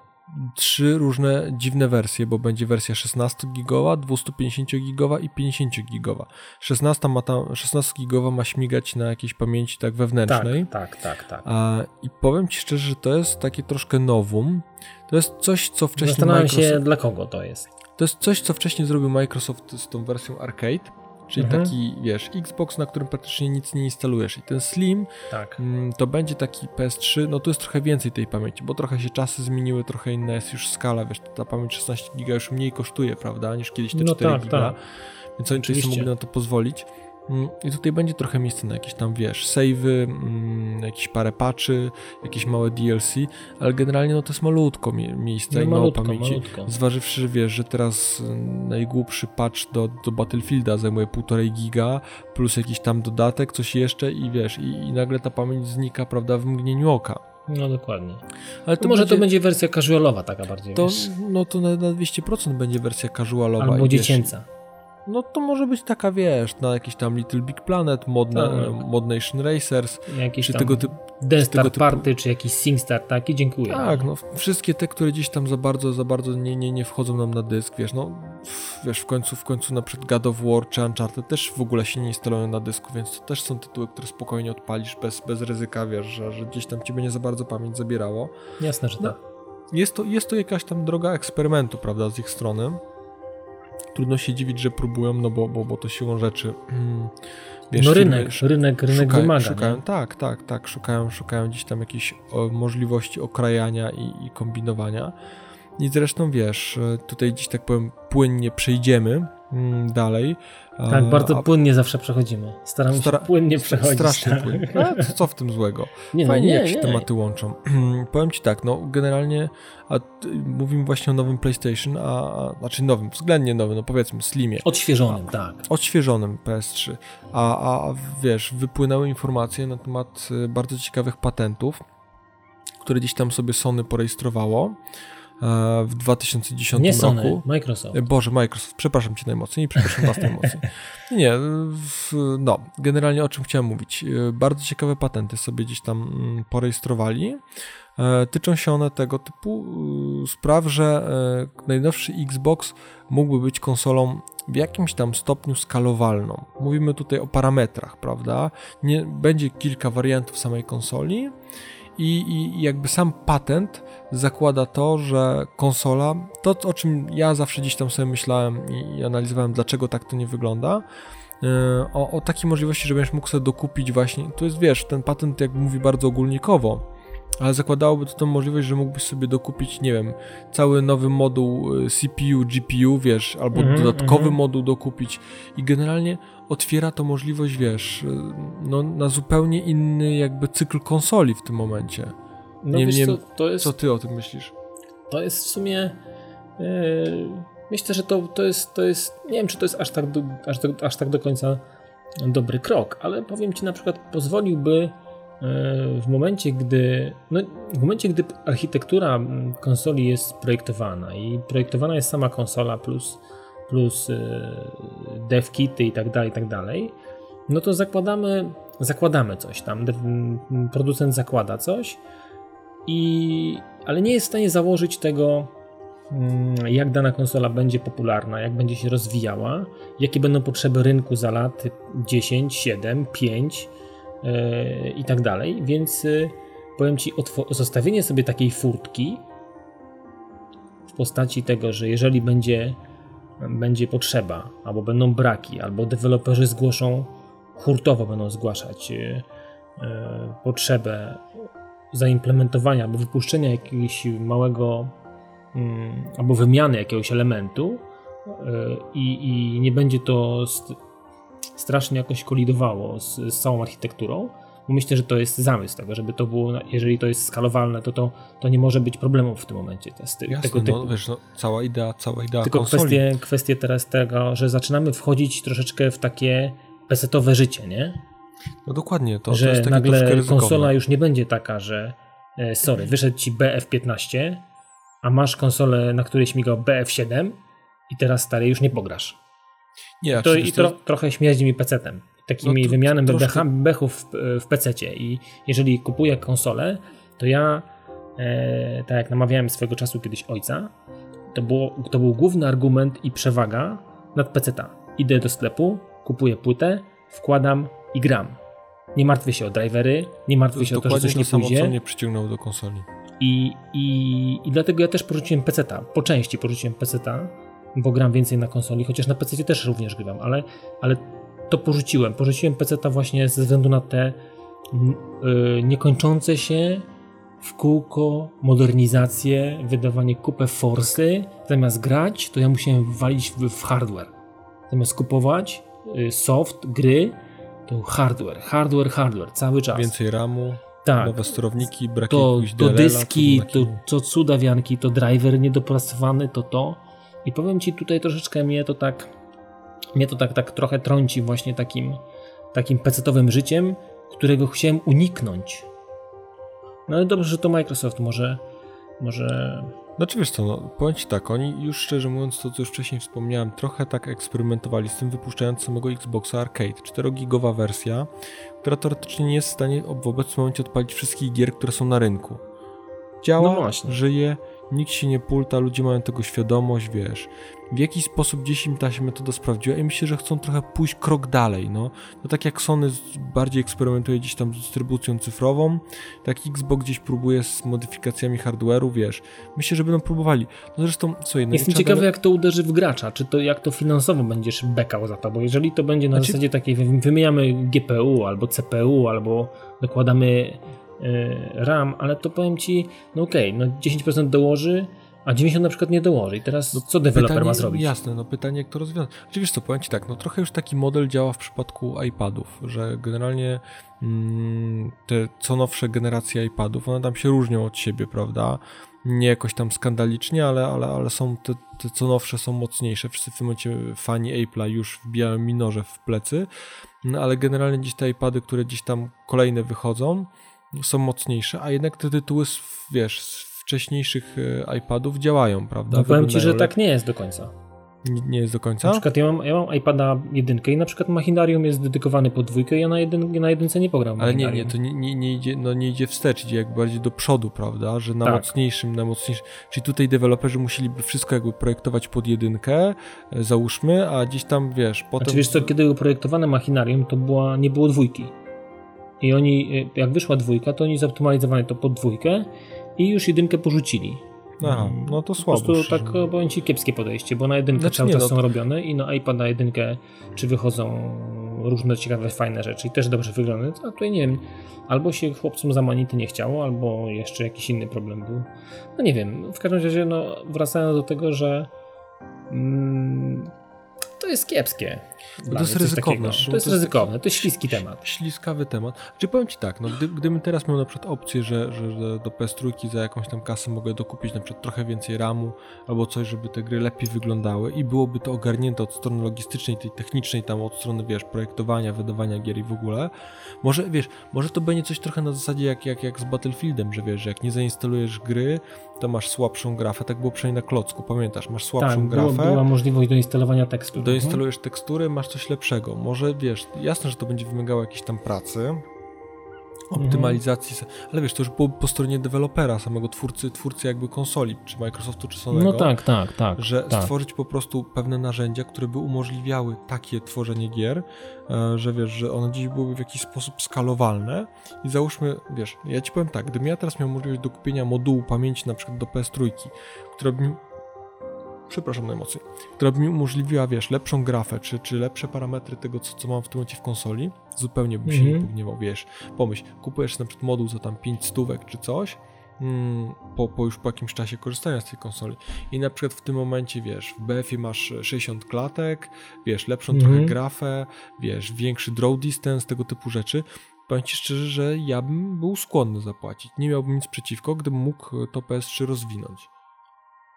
trzy różne dziwne wersje, bo będzie wersja 16 gigowa, 250 gigowa i 50 gigowa. 16 ma tam 16 gigowa ma śmigać na jakiejś pamięci tak wewnętrznej. Tak, tak, tak, tak. A, I powiem ci szczerze, że to jest takie troszkę nowum. To jest coś, co wcześniej Zastanawiam Microsoft... się, dla kogo to jest. To jest coś, co wcześniej zrobił Microsoft z tą wersją Arcade Czyli mhm. taki, wiesz, Xbox, na którym praktycznie nic nie instalujesz. I ten Slim tak. Mm, to będzie taki PS3, no tu jest trochę więcej tej pamięci, bo trochę się czasy zmieniły, trochę inna jest już skala, wiesz, ta pamięć 16 giga już mniej kosztuje, prawda, niż kiedyś te no 4 tak, giga. Tak. Więc oni sobie mogli na to pozwolić. Mm, I tutaj będzie trochę miejsca na jakieś tam, wiesz, savey, mm, jakieś parę patchy, jakieś małe DLC, ale generalnie no to jest malutko miejsca no, i mało pamięci. Malutko. Zważywszy, że wiesz, że teraz mm, najgłupszy patch do, do Battlefielda zajmuje 1,5 giga, plus jakiś tam dodatek, coś jeszcze i wiesz, i, i nagle ta pamięć znika, prawda, w mgnieniu oka. No dokładnie. Ale to może będzie, to będzie wersja casualowa taka bardziej. To, no to na, na 200% będzie wersja casualowa. Albo dziecięca. Wiesz, no to może być taka, wiesz, na jakiś tam Little Big Planet, Mod, tak. Mod Nation Racers, Jakiś czy tego typu... Dance typu... Party, czy jakiś SingStar, taki, dziękuję. Tak, no wszystkie te, które gdzieś tam za bardzo, za bardzo nie, nie, nie wchodzą nam na dysk, wiesz, no wiesz, w końcu, w końcu na przykład God of War czy Uncharted też w ogóle się nie instalują na dysku, więc to też są tytuły, które spokojnie odpalisz bez, bez ryzyka, wiesz, że, że gdzieś tam ciebie nie za bardzo pamięć zabierało. Jasne, że no, tak. Jest to, jest to jakaś tam droga eksperymentu, prawda, z ich strony trudno się dziwić, że próbują, no bo, bo, bo to siłą rzeczy. Mm, wiesz, no rynek, firmy, rynek, rynek szukają, wymaga. Szukają, tak, tak, tak, szukają, szukają gdzieś tam jakichś możliwości okrajania i, i kombinowania. I zresztą wiesz, tutaj gdzieś tak powiem płynnie przejdziemy mm, dalej. Tak, bardzo a, płynnie zawsze przechodzimy. Staramy stara, się płynnie przechodzić. Strasznie tak. płynnie. A, co w tym złego? Nie, no Fajnie, no nie, jak się nie. tematy łączą. Powiem ci tak, no generalnie a, mówimy właśnie o nowym PlayStation, a, a znaczy nowym, względnie nowym, no powiedzmy Slimie. Odświeżonym, tak. Odświeżonym PS3. A, a wiesz, wypłynęły informacje na temat y, bardzo ciekawych patentów, które gdzieś tam sobie Sony porejestrowało. E, w 2010 nie roku. Sony, Microsoft. E, Boże, Microsoft, przepraszam cię najmocniej, przepraszam was najmocniej. Nie, w, no, generalnie o czym chciałem mówić. E, bardzo ciekawe patenty sobie gdzieś tam mm, porejestrowali. Tyczą się one tego typu spraw, że najnowszy Xbox mógłby być konsolą w jakimś tam stopniu skalowalną. Mówimy tutaj o parametrach, prawda? Nie, będzie kilka wariantów samej konsoli i, i jakby sam patent zakłada to, że konsola, to o czym ja zawsze gdzieś tam sobie myślałem i, analizowałem, dlaczego tak to nie wygląda, e, o, o takiej możliwości, że będziesz mógł sobie dokupić właśnie, to jest wiesz, ten patent jak mówi bardzo ogólnikowo, ale zakładałoby to tą możliwość, że mógłbyś sobie dokupić, nie wiem, cały nowy moduł y, CPU, GPU, wiesz, albo mm -hmm, dodatkowy mm -hmm. moduł dokupić i generalnie otwiera to możliwość, wiesz, y, no, na zupełnie inny jakby cykl konsoli w tym momencie. No nie wiem, to jest, co ty o tym myślisz? To jest w sumie... Yy, myślę, że to, to, jest, to jest... Nie wiem, czy to jest aż tak do, aż, do, aż tak do końca dobry krok, ale powiem ci na przykład pozwoliłby E, w momencie, gdy, no, w momencie, gdy architektura konsoli jest projektowana i projektowana jest sama konsola plus, plus e, dev kity i tak dalej, i tak dalej, no to zakładamy, zakładamy coś tam, producent zakłada coś, i, ale nie jest w stanie założyć tego, jak dana konsola będzie popularna, jak będzie się rozwijała, jakie będą potrzeby rynku za lat 10, 7, 5, i tak dalej. Więc y, powiem Ci, zostawienie sobie takiej furtki w postaci tego, że jeżeli będzie, będzie potrzeba, albo będą braki, albo deweloperzy zgłoszą, hurtowo będą zgłaszać y, potrzebę zaimplementowania albo wypuszczenia jakiegoś małego mm, albo wymiany jakiegoś elementu i, i nie będzie to strasznie jakoś kolidowało z, z całą architekturą. Myślę, że to jest zamysł tego, żeby to było, jeżeli to jest skalowalne, to to, to nie może być problemów w tym momencie. Testy, Jasne, tego typu. No, wiesz, no, cała idea, cała idea Tylko konsoli. kwestie, kwestie teraz tego, że zaczynamy wchodzić troszeczkę w takie pesetowe życie, nie? No dokładnie, to, że to jest nagle konsola już nie będzie taka, że e, sorry, wyszedł ci BF15, a masz konsolę, na której śmigał BF7 i teraz stary już nie pograsz. Nie, to, I tro, trochę śmierdzi mi PC-tem. Takimi no wymianem troszkę... bechów w, w PC-cie. I jeżeli kupuję konsolę, to ja, e, tak jak namawiałem swego czasu kiedyś ojca, to, było, to był główny argument i przewaga nad PC-ta. Idę do sklepu, kupuję płytę, wkładam i gram. Nie martwię się o drivery, nie martwię to się o to, że coś nie samo, pójdzie. mnie przyciągnął do konsoli. I, i, I dlatego ja też porzuciłem PC-ta. Po części porzuciłem PC-ta, bo gram więcej na konsoli, chociaż na PC też również grywam, ale, ale to porzuciłem. Porzuciłem PC właśnie ze względu na te yy, niekończące się w kółko modernizacje, wydawanie kupę forsy. Zamiast grać, to ja musiałem walić w, w hardware. Zamiast kupować yy, soft, gry, to hardware, hardware, hardware, cały czas. Więcej RAMu, tak. nowe sterowniki, brak to, to dyski, to, to cudawianki, to driver niedopracowany, to to. I powiem ci tutaj troszeczkę mnie to tak mnie to tak, tak trochę trąci właśnie takim takim pecetowym życiem, którego chciałem uniknąć. No ale dobrze, że to Microsoft może, może znaczy wiesz co, no, powiem Ci tak, oni już szczerze mówiąc, to co już wcześniej wspomniałem, trochę tak eksperymentowali z tym, wypuszczając samego Xboxa Arcade. 4-gigowa wersja, która teoretycznie nie jest w stanie w obecnym momencie odpalić wszystkich gier, które są na rynku. Działa, no żyje, nikt się nie pulta, ludzie mają tego świadomość, wiesz. W jakiś sposób gdzieś im ta się metoda sprawdziła i myślę, że chcą trochę pójść krok dalej, no. No tak jak Sony bardziej eksperymentuje gdzieś tam z dystrybucją cyfrową, tak Xbox gdzieś próbuje z modyfikacjami hardware'u, wiesz. Myślę, że będą próbowali. No zresztą, co jedno... Jestem ciekawy, jak to uderzy w gracza, czy to jak to finansowo będziesz bekał za to, bo jeżeli to będzie na znaczy... zasadzie takiej, wymieniamy GPU albo CPU, albo dokładamy RAM, ale to powiem ci, no okej, okay, no 10% dołoży, a 90 na przykład nie dołoży. I teraz no, co deweloper pytanie, ma zrobić? Jasne, no pytanie, jak to rozwiązać. Oczywiście, co powiem Ci tak, no trochę już taki model działa w przypadku iPadów, że generalnie mm, te co nowsze generacje iPadów, one tam się różnią od siebie, prawda? Nie jakoś tam skandalicznie, ale, ale, ale są te, te co nowsze są mocniejsze. Wszyscy w tym momencie fani Apple'a już wbijają minorze w plecy, no ale generalnie gdzieś te iPady, które gdzieś tam kolejne wychodzą, są mocniejsze, a jednak te tytuły, wiesz, z wcześniejszych e, iPadów działają, prawda? No powiem Ci, że tak nie jest do końca. Nie, nie, jest do końca? Na przykład ja mam, ja mam iPada jedynkę i na przykład Machinarium jest dedykowany pod dwójkę ja na, jedyn, na jedynce nie pogram. Ale nie, nie, to nie, nie, nie, idzie, no nie idzie wstecz, idzie jakby bardziej do przodu, prawda? Że na tak. mocniejszym, na mocniejszym. Czyli tutaj deweloperzy musieliby wszystko jakby projektować pod jedynkę, e, załóżmy, a gdzieś tam, wiesz, potem... Znaczy wiesz co, kiedy było projektowane Machinarium, to była, nie było dwójki. I oni, y, jak wyszła dwójka, to oni zoptymalizowali to pod dwójkę i już jedynkę porzucili. Aha, no to słabo. Po prostu tak, powiem ci, kiepskie podejście, bo na jedynkę znaczy, cały czas no... są robione i na iPad na jedynkę czy wychodzą różne ciekawe, fajne rzeczy i też dobrze wygląda. A tutaj nie wiem, albo się chłopcom za manity nie chciało, albo jeszcze jakiś inny problem był. No nie wiem, w każdym razie no, wracając do tego, że mm, to jest kiepskie. To jest ryzykowne. To jest ryzykowne, to jest śliski temat. Śliskawy temat. Czy powiem Ci tak, no gdy, gdybym teraz miał na przykład opcję, że, że, że do PS3 za jakąś tam kasę mogę dokupić na przykład trochę więcej RAMu albo coś, żeby te gry lepiej wyglądały i byłoby to ogarnięte od strony logistycznej, tej technicznej, tam od strony, wiesz, projektowania, wydawania gier i w ogóle, może, wiesz, może to będzie coś trochę na zasadzie jak, jak, jak z Battlefieldem, że wiesz, że jak nie zainstalujesz gry, to masz słabszą grafę, tak było przynajmniej na klocku, pamiętasz, masz słabszą tak, grafę. była możliwość do instalowania tekstu. Doinstalujesz tekstury, masz coś lepszego. Może wiesz, jasne, że to będzie wymagało jakiejś tam pracy, optymalizacji, mhm. ale wiesz, to już było po stronie dewelopera, samego twórcy, twórcy jakby konsoli, czy Microsoftu, czy Sonego. No tak, tak, tak. Że tak. stworzyć po prostu pewne narzędzia, które by umożliwiały takie tworzenie gier, e, że wiesz, że one dziś byłyby w jakiś sposób skalowalne i załóżmy, wiesz, ja ci powiem tak, gdybym ja teraz miał możliwość do kupienia modułu pamięci na przykład do PS3, która by przepraszam najmocniej, która by mi umożliwiła, wiesz, lepszą grafę, czy, czy lepsze parametry tego, co, co mam w tym momencie w konsoli, zupełnie bym się mm -hmm. nie mhm. pogniewał, wiesz, pomyśl, kupujesz na przykład moduł za tam 5 stówek czy coś, mm, po, po już po jakimś czasie korzystania z tej konsoli i na przykład w tym momencie, wiesz, w BF-ie masz 60 klatek, wiesz, lepszą mm -hmm. trochę grafę, wiesz, większy draw distance, tego typu rzeczy, Powiem Ci szczerze, że ja bym był skłonny zapłacić. Nie miałbym nic przeciwko, gdybym mógł to PS3 rozwinąć.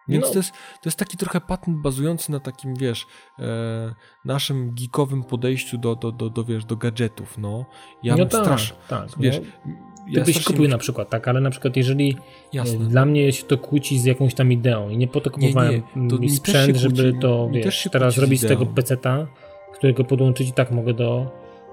Więc no. to, jest, to jest taki trochę patent bazujący na takim, wiesz, e, naszym geekowym podejściu do, do, do, do, wiesz, do gadżetów, no. Ja no tak, strasz, tak, wiesz, no. Ty byś kupił na przykład, tak, ale na przykład jeżeli e, Jasne. dla mnie się to kłóci z jakąś tam ideą i nie po to kupowałem nie, nie, to sprzęt, żeby to, wiesz, teraz robić z, z tego peceta, którego podłączyć i tak mogę do,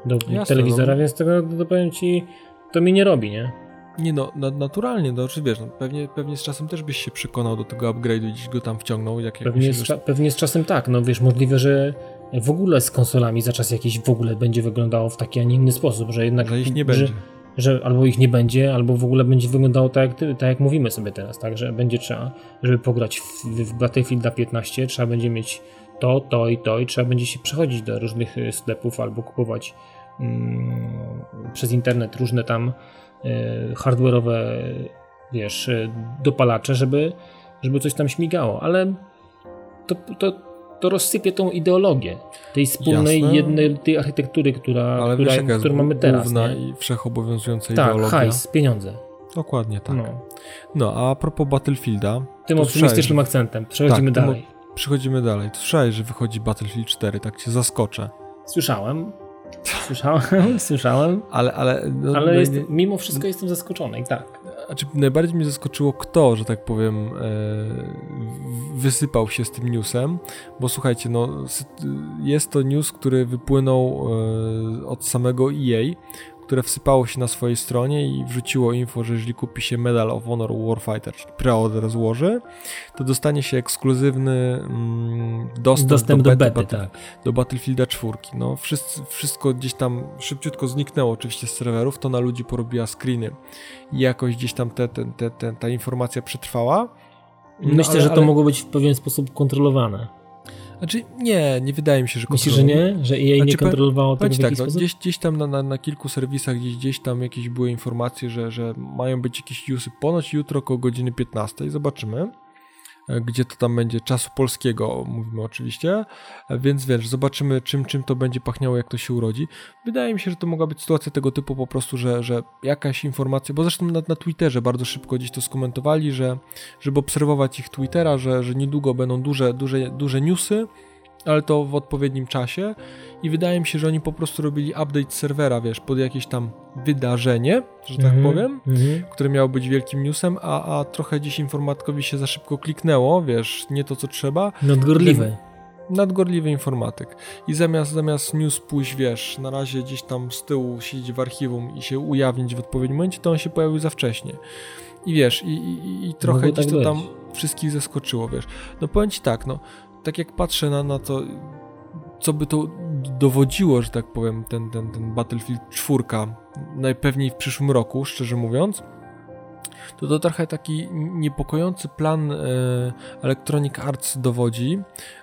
do Jasne, telewizora, no. więc tego, to powiem ci, to mi nie robi, nie? Nie no, naturalnie, no czy wiesz, no, pewnie, pewnie z czasem też byś się przekonał do tego upgrade'u i gdzieś go tam wciągnął. Jak, pewnie, z, pewnie z czasem tak, no wiesz, możliwe, że w ogóle z konsolami za czas jakiś w ogóle będzie wyglądało w taki, a nie inny sposób, że jednak... Że ich nie że, będzie. Że albo ich nie będzie, albo w ogóle będzie wyglądało tak jak, tak jak mówimy sobie teraz, tak, że będzie trzeba, żeby pograć w, w Battlefield 15, trzeba będzie mieć to, to i to i trzeba będzie się przechodzić do różnych y, sklepów albo kupować mm, przez internet różne tam E, hardware'owe, wiesz, e, dopalacze, żeby, żeby coś tam śmigało, ale to, to, to rozsypie tą ideologię tej wspólnej, Jasne. jednej, tej architektury, która, ale która, wiesz, którą mamy teraz. Główna i wszechobowiązująca tak, ideologia. Tak, hajs, pieniądze. Dokładnie tak. No. no, a propos Battlefielda... Tym optymistycznym akcentem. Przechodzimy tak, dalej. Przechodzimy dalej. To słyszałeś, że wychodzi Battlefield 4, tak cię zaskoczę. Słyszałem. Słyszałem, słyszałem. Ale, ale, no, ale no, jest, mimo wszystko jestem zaskoczony i tak. znaczy najbardziej mnie zaskoczyło kto, że tak powiem, e, wysypał się z tym newsem, bo słuchajcie, no jest to news, który wypłynął e, od samego EA, które wsypało się na swojej stronie i wrzuciło info, że jeżeli kupi się Medal of Honor Warfighter, czyli preorder złoży, to dostanie się ekskluzywny mm, dostęp, dostęp, do, do, bety, battle, tak. do Battlefielda 4. No, wszyscy, wszystko gdzieś tam szybciutko zniknęło oczywiście z serwerów, to na ludzi porobiła screeny i jakoś gdzieś tam te, te, te, ta informacja przetrwała. No, Myślę, ale, że to ale... mogło być w pewien sposób kontrolowane. Znaczy, nie, nie wydaje mi się, że Myślisz, że nie? Że EA znaczy, nie kontrolowało tego w tak, no, gdzieś, gdzieś tam na, na, na, kilku serwisach, gdzieś, gdzieś tam jakieś były informacje, że, że mają być jakieś newsy ponoć jutro około godziny 15. Zobaczymy. Gdzie to tam będzie czasu polskiego, mówimy oczywiście, więc wiesz, zobaczymy czym, czym to będzie pachniało, jak to się urodzi. Wydaje mi się, że to mogła być sytuacja tego typu po prostu, że, że jakaś informacja, bo zresztą na, na Twitterze bardzo szybko gdzieś to skomentowali, że żeby obserwować ich Twittera, że, że niedługo będą duże, duże, duże newsy, ale to w odpowiednim czasie i wydaje mi się, że oni po prostu robili update serwera, wiesz, pod jakieś tam wydarzenie, że tak mm -hmm, powiem, mm -hmm. które miało być wielkim newsem, a, a trochę dziś informatkowi się za szybko kliknęło, wiesz, nie to co trzeba. Nadgorliwy. Nadgorliwy informatyk. I zamiast, zamiast news pójść, wiesz, na razie gdzieś tam z tyłu siedzieć w archiwum i się ujawnić w odpowiednim momencie, to on się pojawił za wcześnie. I wiesz, i, i, i trochę Mogło gdzieś tak to być. tam wszystkich zaskoczyło, wiesz. No powiem ci tak, no, tak jak patrzę na, na to, co by to dowodziło, że tak powiem, ten, ten, ten Battlefield 4, najpewniej w przyszłym roku, szczerze mówiąc, to to trochę taki niepokojący plan e, Electronic Arts dowodzi.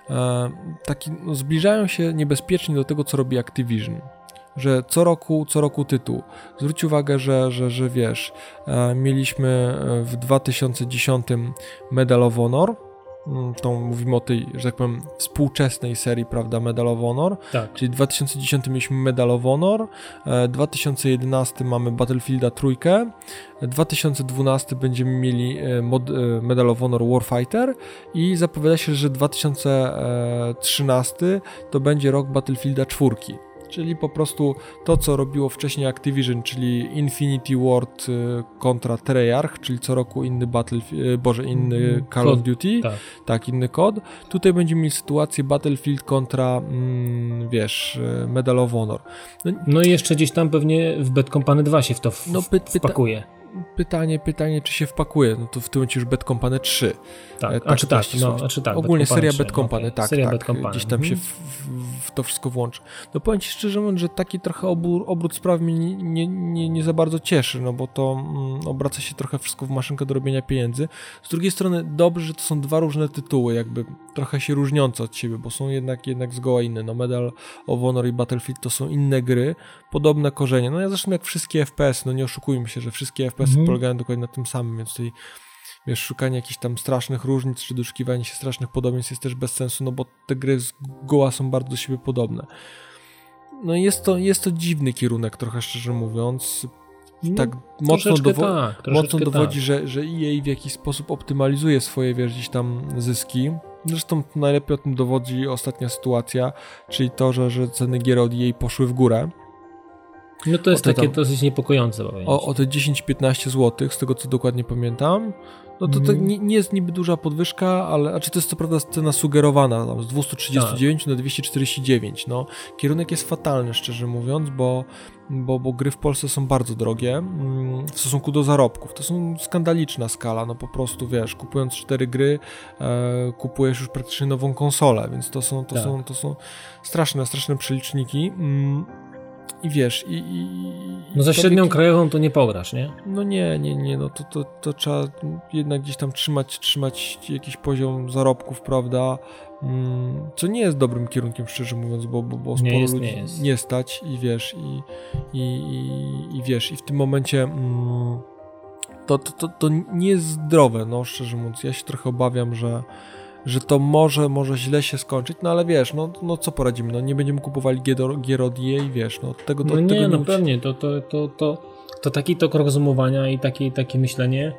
E, taki, no, zbliżają się niebezpiecznie do tego, co robi Activision. Że co roku, co roku tytuł. Zwróć uwagę, że, że, że wiesz, e, mieliśmy w 2010 Medal of Honor, tą mówimy o tej, że tak powiem, współczesnej serii, prawda, Medal of Honor. Tak. Czyli w 2010 mieliśmy Medal of Honor, 2011 e, mamy Battlefielda trójkę, 2012 będziemy mieli e, mod, e, Medal of Honor Warfighter i zapowiada się, że 2013 to będzie rok Battlefielda czwórki. Czyli po prostu to, co robiło wcześniej Activision, czyli Infinity Ward y, kontra Treyarch, czyli co roku inny Battlefield, y, boże, inny mm, Call of Duty, tak. tak. inny kod. Tutaj będziemy mieli sytuację Battlefield kontra, mm, wiesz, y, Medal of Honor. No, no, i jeszcze gdzieś tam pewnie w Bad Company 2 się w to w, no, py, wpakuje pytanie, pytanie, czy się wpakuje. No to w tym momencie już Bad Company 3. Tak, e, tak a czy tak, no, a czy tak. Ogólnie seria Bad Company, okay. tak, seria tak. Bad Company. Gdzieś tam się mhm. w, w, w, to wszystko włączy. No powiem Ci szczerze mówiąc, że taki trochę obór, obrót spraw mnie nie, nie, nie, nie, za bardzo cieszy, no bo to mm, obraca się trochę wszystko w maszynkę do robienia pieniędzy. Z drugiej strony dobrze, że to są dwa różne tytuły, jakby trochę się różniące od siebie, bo są jednak, jednak zgoła inne. No Medal of Honor i Battlefield to są inne gry, podobne korzenie. No ja zresztą jak wszystkie FPS, no nie oszukujmy się, że wszystkie FPS mm -hmm. polegają dokładnie na tym samym, więc tutaj wiesz, szukanie jakichś tam strasznych różnic, czy doszukiwanie się strasznych podobieństw jest też bez sensu, no bo te gry z goła są bardzo do siebie podobne. No jest to, jest to dziwny kierunek, trochę szczerze mówiąc. No, tak mocno, dowo tak, mocno dowodzi, tak. że, że EA w jakiś sposób optymalizuje swoje, wiesz, gdzieś tam zyski. Zresztą najlepiej o tym dowodzi ostatnia sytuacja, czyli to, że, że ceny gier od EA poszły w górę. No to jest takie tam, dosyć niepokojące. O, o te 10-15 zł, z tego co dokładnie pamiętam. No to, to mm. nie, nie, jest niby duża podwyżka, ale a czy to jest co prawda cena sugerowana tam, z 239 tak. na 249. No, kierunek jest fatalny, szczerze mówiąc, bo, bo, bo gry w Polsce są bardzo drogie mm, w stosunku do zarobków. To są skandaliczna skala. No po prostu wiesz, kupując cztery gry, e, kupujesz już praktycznie nową konsolę, więc to są, to tak. są, to są straszne, straszne przeliczniki. Mm, i wiesz, i... i no za średnią krajową to nie pograsz, nie? No nie, nie, nie, no to, to, to trzeba jednak gdzieś tam trzymać, trzymać jakiś poziom zarobków, prawda? Mm, co nie jest dobrym kierunkiem, szczerze mówiąc, bo, bo, bo sporo nie jest, ludzi nie, jest. nie stać i wiesz, i, i, i, i wiesz, i w tym momencie... Mm, to, to, to, to nie jest zdrowe, no szczerze mówiąc. Ja się trochę obawiam, że, że to może, może źle się skończyć, no ale wiesz, no, no co poradzimy, no nie będziemy kupowali gier, od EA wiesz, no tego No nie, tego no nie pewnie, to, to, to, to, to taki tok rozumowania i takie, takie myślenie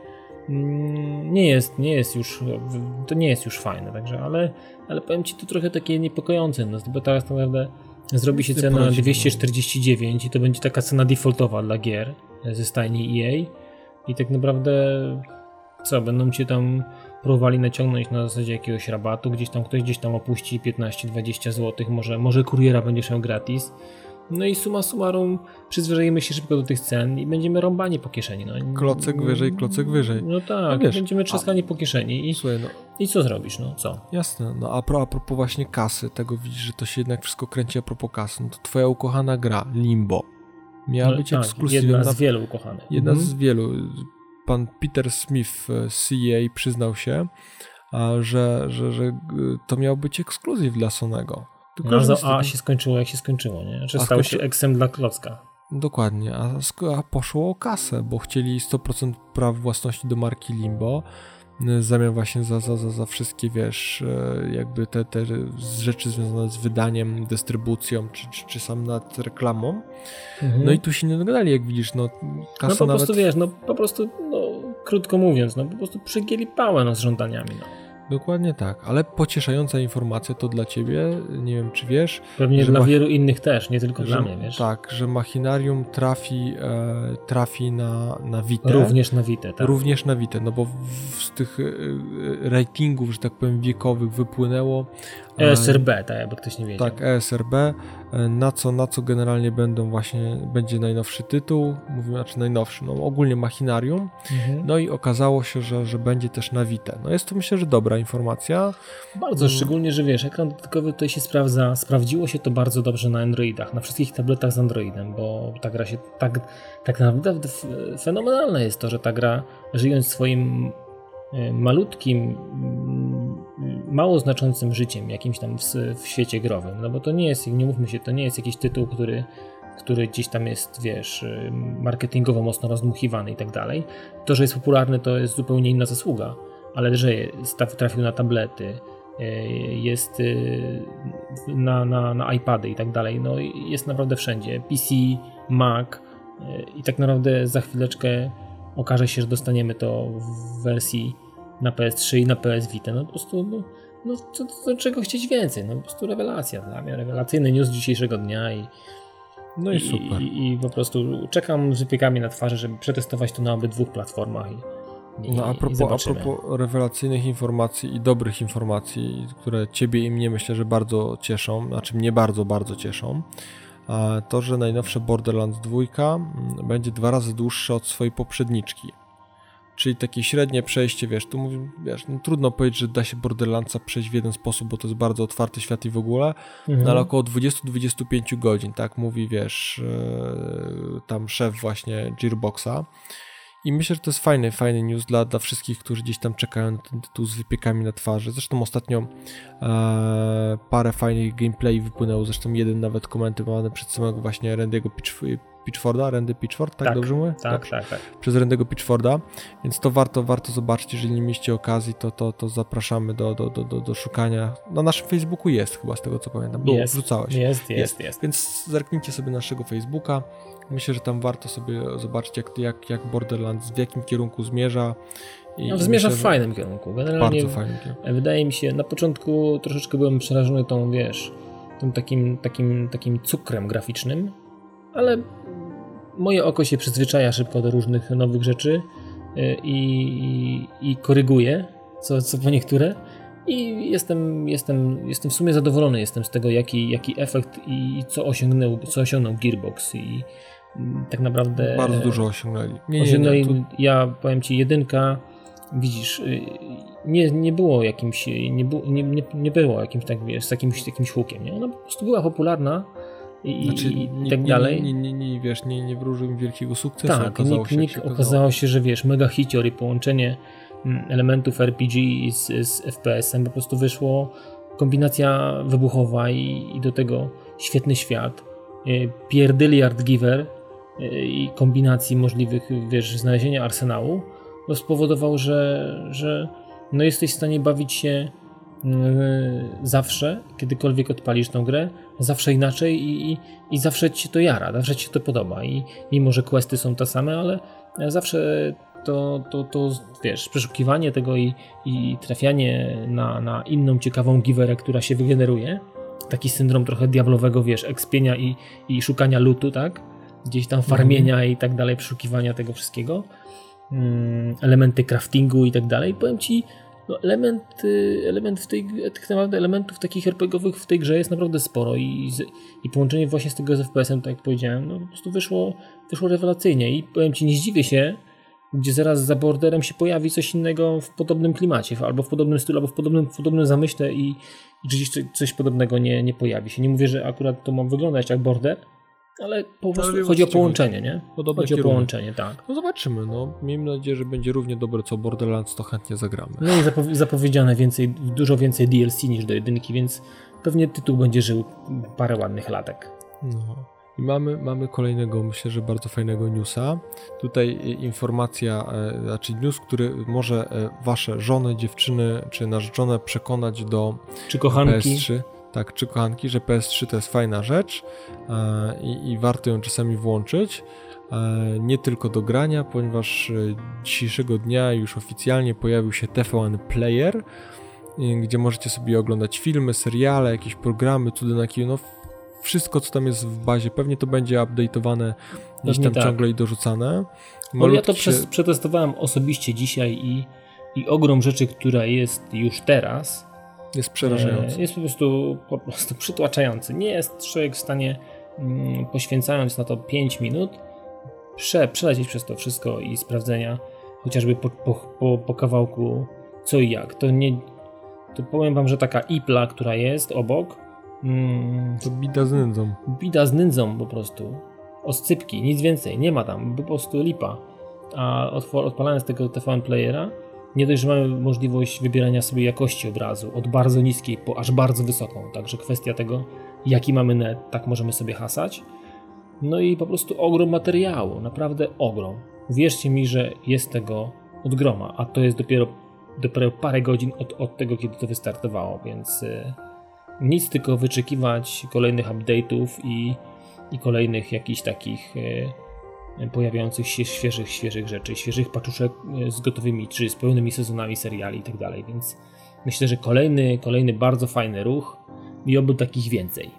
mm, nie jest, nie jest już, to nie jest już fajne, także, ale, ale powiem Ci, to trochę takie niepokojące, no, bo teraz naprawdę zrobi się cena 249 i to będzie taka cena defaultowa dla gier ze stajni EA, i tak naprawdę co, będą cię tam próbowali naciągnąć na zasadzie jakiegoś rabatu, gdzieś tam ktoś gdzieś tam opuści 15-20 zł, może, może kuriera będziesz miał gratis. No i suma summarum przyzwyczajimy się szybko do tych cen i będziemy rąbani po kieszeni. No. Klocek wyżej, klocek wyżej. No tak, no będziemy trzaskani po kieszeni. I, słuchaj, no, I co zrobisz, no co? Jasne, no a, pro, a propos właśnie kasy, tego widzisz, że to się jednak wszystko kręci a propos kasy, no to twoja ukochana gra, Limbo, miała no, być tak, ekskluzywna. Jedna z wielu ukochanych. Jedna mhm. z wielu. Pan Peter Smith, e, CA, przyznał się, że, że, że to miał być ekskluzyw dla Sonego. Tylko, no, a, się skończyło jak się skończyło, nie? Czy znaczy, stał skończy... się eksem dla klocka. Dokładnie, a, a poszło o kasę, bo chcieli 100% praw własności do marki Limbo, w zamian właśnie za, za, za, za wszystkie, wiesz, e, jakby te, te rzeczy związane z wydaniem, dystrybucją, czy, czy, czy sam nad reklamą. Mhm. No i tu się nie dogadali, jak widzisz, no kasa No po nawet... prostu, wiesz, no po prostu, no krótko mówiąc, no po prostu przygięli pałę no, z żądaniami, no. Dokładnie tak, ale pocieszająca informacja to dla ciebie, nie wiem czy wiesz. Pewnie dla wielu innych też, nie tylko że, dla mnie, wiesz. Tak, że machinarium trafi, e, trafi na, na Vita. Również na Vita, tak. Również na Vita, no bo w, z tych e, ratingów, że tak powiem, wiekowych wypłynęło. E, ESRB, tak jakby ktoś nie wiedział. Tak, ESRB, e, na co, na co generalnie będą właśnie, będzie najnowszy tytuł, mówimy, znaczy najnowszy, no ogólnie machinarium. Mhm. No i okazało się, że, że będzie też na Vita. No jest to myślę, że dobra informacja. Bardzo, hmm. szczególnie, że wiesz, ekran dotykowy tutaj się sprawdza, sprawdziło się to bardzo dobrze na Androidach, na wszystkich tabletach z Androidem, bo ta gra się tak, tak naprawdę fenomenalne jest to, że ta gra żyjąc swoim e, malutkim, mało znaczącym życiem jakimś tam w, w, świecie growym, no bo to nie jest, nie mówmy się, to nie jest jakiś tytuł, który, który gdzieś tam jest, wiesz, e, marketingowo mocno rozdmuchiwany i tak dalej. To, że jest popularny, to jest zupełnie inna zasługa ale że trafił na tablety, e, jest e, na, na, na iPady i tak dalej, no jest naprawdę wszędzie. PC, Mac e, i tak naprawdę za chwileczkę okaże się, że dostaniemy to w wersji na PS3 i na PS Vita. No po prostu, no, no to, to, czego chcieć więcej? No po prostu rewelacja dla mnie, rewelacyjny news dzisiejszego dnia i no i, i super. I, I, po prostu czekam z wypiekami na twarzy, żeby przetestować to na obydwu platformach i no a propos, a propos rewelacyjnych informacji i dobrych informacji, które ciebie i mnie myślę, że bardzo cieszą, znaczy mnie bardzo, bardzo cieszą, to, że najnowsze Borderlands 2 mm, będzie dwa razy dłuższe od swojej poprzedniczki. Czyli takie średnie przejście, wiesz, tu mówię, wiesz, no, trudno powiedzieć, że da się Borderlandsa przejść w jeden sposób, bo to jest bardzo otwarty świat i w ogóle, mhm. no ale około 20-25 godzin, tak mówi, wiesz, yy, tam szef właśnie Gearboxa. I myślę, że to jest fajny, fajny news dla, dla wszystkich, którzy gdzieś tam czekają na ten tytuł z wypiekami na twarzy. Zresztą ostatnio e, parę fajnych gameplay wypłynęło, zresztą jeden nawet komentowany przez samego właśnie Randy'ego Pitch, Pitchforda, Randy Pitchford, tak, tak dobrze mówię? Tak, tak, tak. Przez Randy'ego Pitchforda, więc to warto, warto zobaczyć, jeżeli nie mieliście okazji, to, to, to zapraszamy do, do, do, do, do szukania. Na naszym Facebooku jest chyba, z tego co pamiętam, było, jest, wrzucałeś. Jest, jest, jest, jest. Więc zerknijcie sobie naszego Facebooka, Myślę, że tam warto sobie zobaczyć, jak, jak, jak Borderlands w jakim kierunku zmierza. I, no, zmierza myślę, w fajnym kierunku. Generalnie bardzo fajnym kierunku. Wydaje mi się, na początku troszeczkę byłem przerażony tą, wiesz, tym takim, takim, takim cukrem graficznym, ale moje oko się przyzwyczaja szybko do różnych nowych rzeczy y, i, i, i koryguje co, co po niektóre. I jestem, jestem, jestem w sumie zadowolony jestem z tego, jaki, jaki efekt i co osiągnął, co osiągnął Gearbox. I tak naprawdę. Bardzo dużo osiągnęli. Nie, osiągnęli, nie, nie, tu... Ja powiem ci, jedynka, widzisz, y, nie, nie było jakimś, nie, nie, nie, nie było jakimś tak, wiesz, z jakimś, jakimś hukiem. Nie? Ona po prostu była popularna i, znaczy, i nikt, tak dalej. Nie, nie, nie, wiesz, nie, nie wróżył im wielkiego sukcesu. Tak, okazało, nikt, się, się okazało. okazało się, że wiesz, mega hicior i połączenie mm, elementów RPG z, z FPS-em po prostu wyszło kombinacja wybuchowa i, i do tego świetny świat. Y, Pierdyliard Giver i kombinacji możliwych, wiesz, znalezienia arsenału, spowodował, że, że no jesteś w stanie bawić się yy, zawsze, kiedykolwiek odpalisz tą grę, zawsze inaczej i, i, i zawsze ci to jara, zawsze ci to podoba i mimo, że questy są te same, ale zawsze to, to, to wiesz, przeszukiwanie tego i, i trafianie na, na inną ciekawą giwerę, która się wygeneruje, taki syndrom trochę diablowego, wiesz, ekspienia i, i szukania lutu, tak? Gdzieś tam farmienia mm. i tak dalej, przeszukiwania tego wszystkiego, mm, elementy craftingu i tak dalej. Powiem ci, no element, element w tej, tych naprawdę elementów takich RPGowych w tej grze jest naprawdę sporo i, i połączenie właśnie z tego z FPS-em, tak jak powiedziałem, no po prostu wyszło, wyszło rewelacyjnie i powiem ci, nie zdziwię się, gdzie zaraz za borderem się pojawi coś innego w podobnym klimacie, albo w podobnym stylu, albo w podobnym, w podobnym zamyśle i, i gdzieś coś podobnego nie, nie pojawi się. Nie mówię, że akurat to ma wyglądać jak border, ale po prostu chodzi o połączenie, nie? Podobne chodzi kierunek. o połączenie, tak. No zobaczymy, no. Miejmy nadzieję, że będzie równie dobre co Borderlands, to chętnie zagramy. No i zapow zapowiedziane więcej, dużo więcej DLC niż do jedynki, więc pewnie tytuł będzie żył parę ładnych latek. No. I mamy, mamy kolejnego, myślę, że bardzo fajnego newsa. Tutaj informacja, e, znaczy news, który może e, wasze żony, dziewczyny czy narzeczone przekonać do czy kochanki. PS3 tak, czy kochanki, że PS3 to jest fajna rzecz e, i, i warto ją czasami włączyć. E, nie tylko do grania, ponieważ e, dzisiejszego dnia już oficjalnie pojawił się TVN Player, gdzie możecie sobie oglądać filmy, seriale, jakieś programy, cudy na kino, no wszystko co tam jest w bazie, pewnie to będzie update'owane gdzieś tam tak. ciągle i dorzucane. No ja to się... przetestowałem osobiście dzisiaj i, i ogrom rzeczy, która jest już teraz, jest przerażający. E, jest po prostu, po prostu przytłaczający. Nie jest człowiek w stanie, mm, poświęcając na to 5 minut, prze, przelecieć przez to wszystko i sprawdzenia, chociażby po, po, po, po kawałku co i jak. To nie. To powiem wam, że taka ipla, która jest obok. Mm, to bida z nędzą. Bida z nędzą po prostu. Oscypki, nic więcej, nie ma tam, po prostu lipa. A odpalając tego TVN playera, nie dość, że mamy możliwość wybierania sobie jakości obrazu od bardzo niskiej po aż bardzo wysoką, także kwestia tego, jaki mamy net, tak możemy sobie hasać. No i po prostu ogrom materiału, naprawdę ogrom. Wierzcie mi, że jest tego od groma, a to jest dopiero, dopiero parę godzin od, od tego, kiedy to wystartowało, więc y, nic tylko wyczekiwać kolejnych update'ów i, i kolejnych jakichś takich y, pojawiających się świeżych, świeżych rzeczy, świeżych paczuszek e, z gotowymi, czy z pełnymi sezonami seriali i tak dalej, więc myślę, że kolejny, kolejny bardzo fajny ruch i oby takich więcej.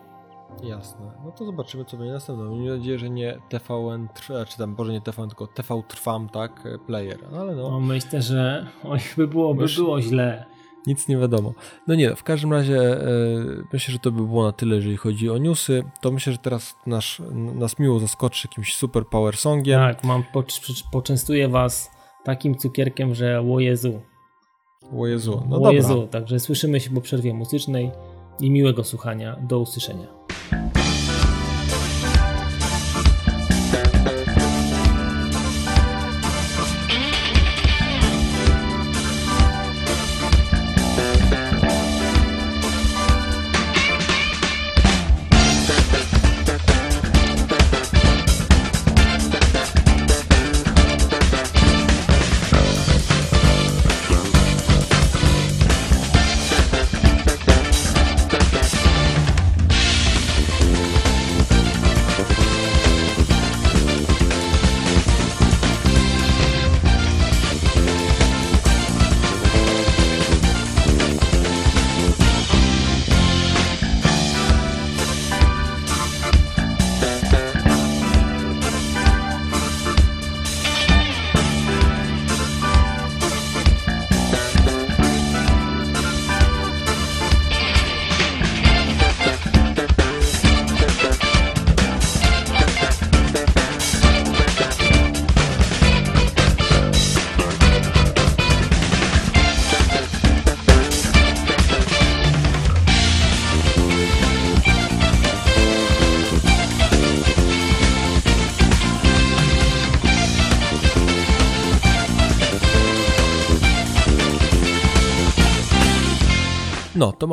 Jasne. No to zobaczymy, co będzie następne. Mam nadzieję, że nie TVN, czy tam, może nie TVN, tylko TV Trwam, tak, player, no, ale no. no myślę, że oj, by było, by było źle nic nie wiadomo. No nie, w każdym razie e, myślę, że to by było na tyle, jeżeli chodzi o newsy. To myślę, że teraz nasz, nas miło zaskoczy jakimś super power songiem. Tak, mam, po, poczęstuję was takim cukierkiem, że o Jezu. O Jezu, no o dobra. Jezu, także słyszymy się po przerwie muzycznej i miłego słuchania. Do usłyszenia.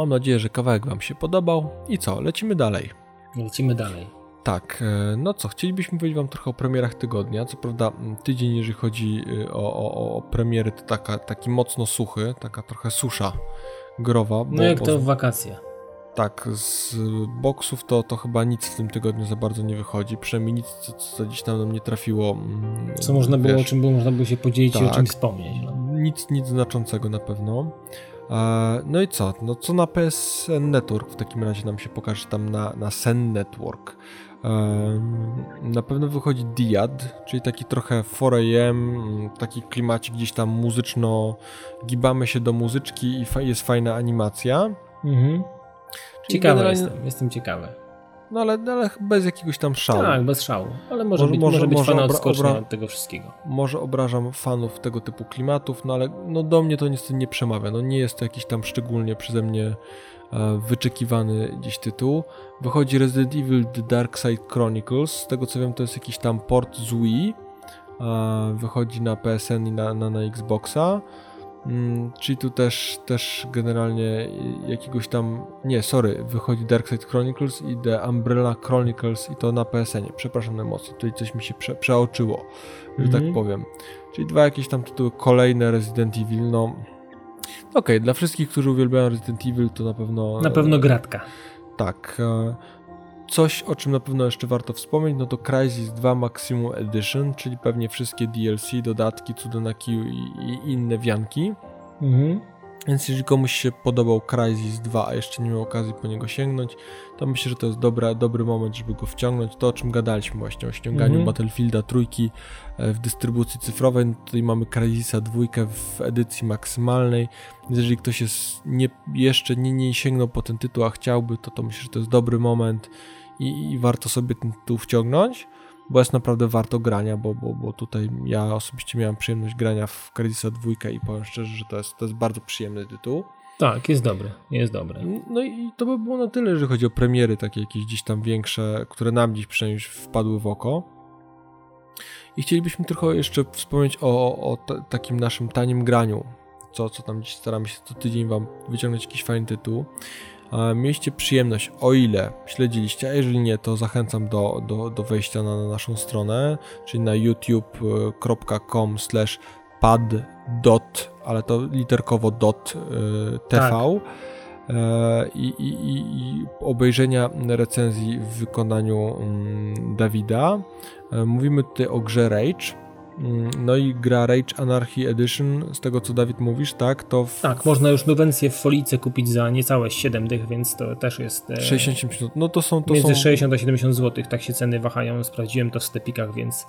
Mam nadzieję, że kawałek Wam się podobał. I co, lecimy dalej. Lecimy dalej. Tak, e, no co, chcielibyśmy powiedzieć Wam trochę o premierach tygodnia. Co prawda, tydzień, jeżeli chodzi y, o, o, o premiery, to taka, taki mocno suchy, taka trochę susza growa. no jak to w wakacje. Tak, z boksów to, to chyba nic w tym tygodniu za bardzo nie wychodzi. Przynajmniej nic, co, co dziś nam nie trafiło. Co można było, o czym było, można było się podzielić tak, i o tak. czym wspomnieć. No. Nic, nic znaczącego na pewno. No i co? No co na PSN Network w takim razie nam się pokaże tam na, na Sen Network. Na pewno wychodzi Diad, czyli taki trochę 4AM, taki klimacik gdzieś tam muzyczno, gibamy się do muzyczki i jest fajna animacja. Mhm. Ciekawy jestem, jestem ciekawy. No ale, ale bez jakiegoś tam szału. Tak, bez szału, ale może, może być, może, być może fana obra, od tego wszystkiego. Może obrażam fanów tego typu klimatów, no ale no do mnie to niestety nie przemawia. No nie jest to jakiś tam szczególnie przeze mnie e, wyczekiwany dziś tytuł. Wychodzi Resident Evil The Dark Side Chronicles, z tego co wiem to jest jakiś tam port z Wii. E, wychodzi na PSN i na, na, na Xboxa. Mm, czyli tu też, też generalnie jakiegoś tam. Nie, sorry, wychodzi Darkseid Chronicles i The Umbrella Chronicles i to na PSN-ie. Przepraszam najmocniej, tutaj coś mi się prze, przeoczyło, mm -hmm. że tak mhm. powiem. Czyli dwa jakieś tam tytuły kolejne Resident Evil, no. Okej, okay, dla wszystkich, którzy uwielbiają Resident Evil, to na pewno. Na pewno gratka. Tak. E, Coś, o czym na pewno jeszcze warto wspomnieć, no to Crysis 2 Maximum Edition, czyli pewnie wszystkie DLC, dodatki, Cudonaki i, i inne wianki. Mhm. Więc jeżeli komuś się podobał Crysis 2, a jeszcze nie miał okazji po niego sięgnąć, to myślę, że to jest dobra, dobry moment, żeby go wciągnąć. To, o czym gadaliśmy właśnie, o ściąganiu mhm. Battlefielda trójki e, w dystrybucji cyfrowej. No tutaj mamy Crysisa 2 w edycji maksymalnej. Więc jeżeli ktoś jest nie, jeszcze nie, nie sięgnął po ten tytuł, a chciałby, to, to myślę, że to jest dobry moment i, i warto sobie ten tytuł wciągnąć bo jest naprawdę warto grania, bo, bo, bo tutaj ja osobiście miałem przyjemność grania w Credisa 2 i powiem szczerze, że to jest, to jest bardzo przyjemny tytuł. Tak, jest dobry, jest dobry. No i to by było na tyle, jeżeli chodzi o premiery takie jakieś gdzieś tam większe, które nam dziś przynajmniej wpadły w oko. I chcielibyśmy tylko jeszcze wspomnieć o, o takim naszym tanim graniu, co, co tam dziś staramy się co tydzień wam wyciągnąć jakiś fajny tytuł. Mieliście przyjemność, o ile śledziliście, a jeżeli nie, to zachęcam do, do, do wejścia na, na naszą stronę, czyli na youtube.com slash pad dot, ale to literkowo dot y, tv tak. E, i, i, i, obejrzenia recenzji w wykonaniu mm, Dawida. E, mówimy tutaj o grze Rage. Mm, no i gra Rage Anarchy Edition, z tego co Dawid mówisz, tak? To w... Tak, można już nuwencję w folice kupić za niecałe 7 dych, więc to też jest. 60 no to są. To między są... 60 a 70 zł, tak się ceny wahają. Sprawdziłem to w stepikach, więc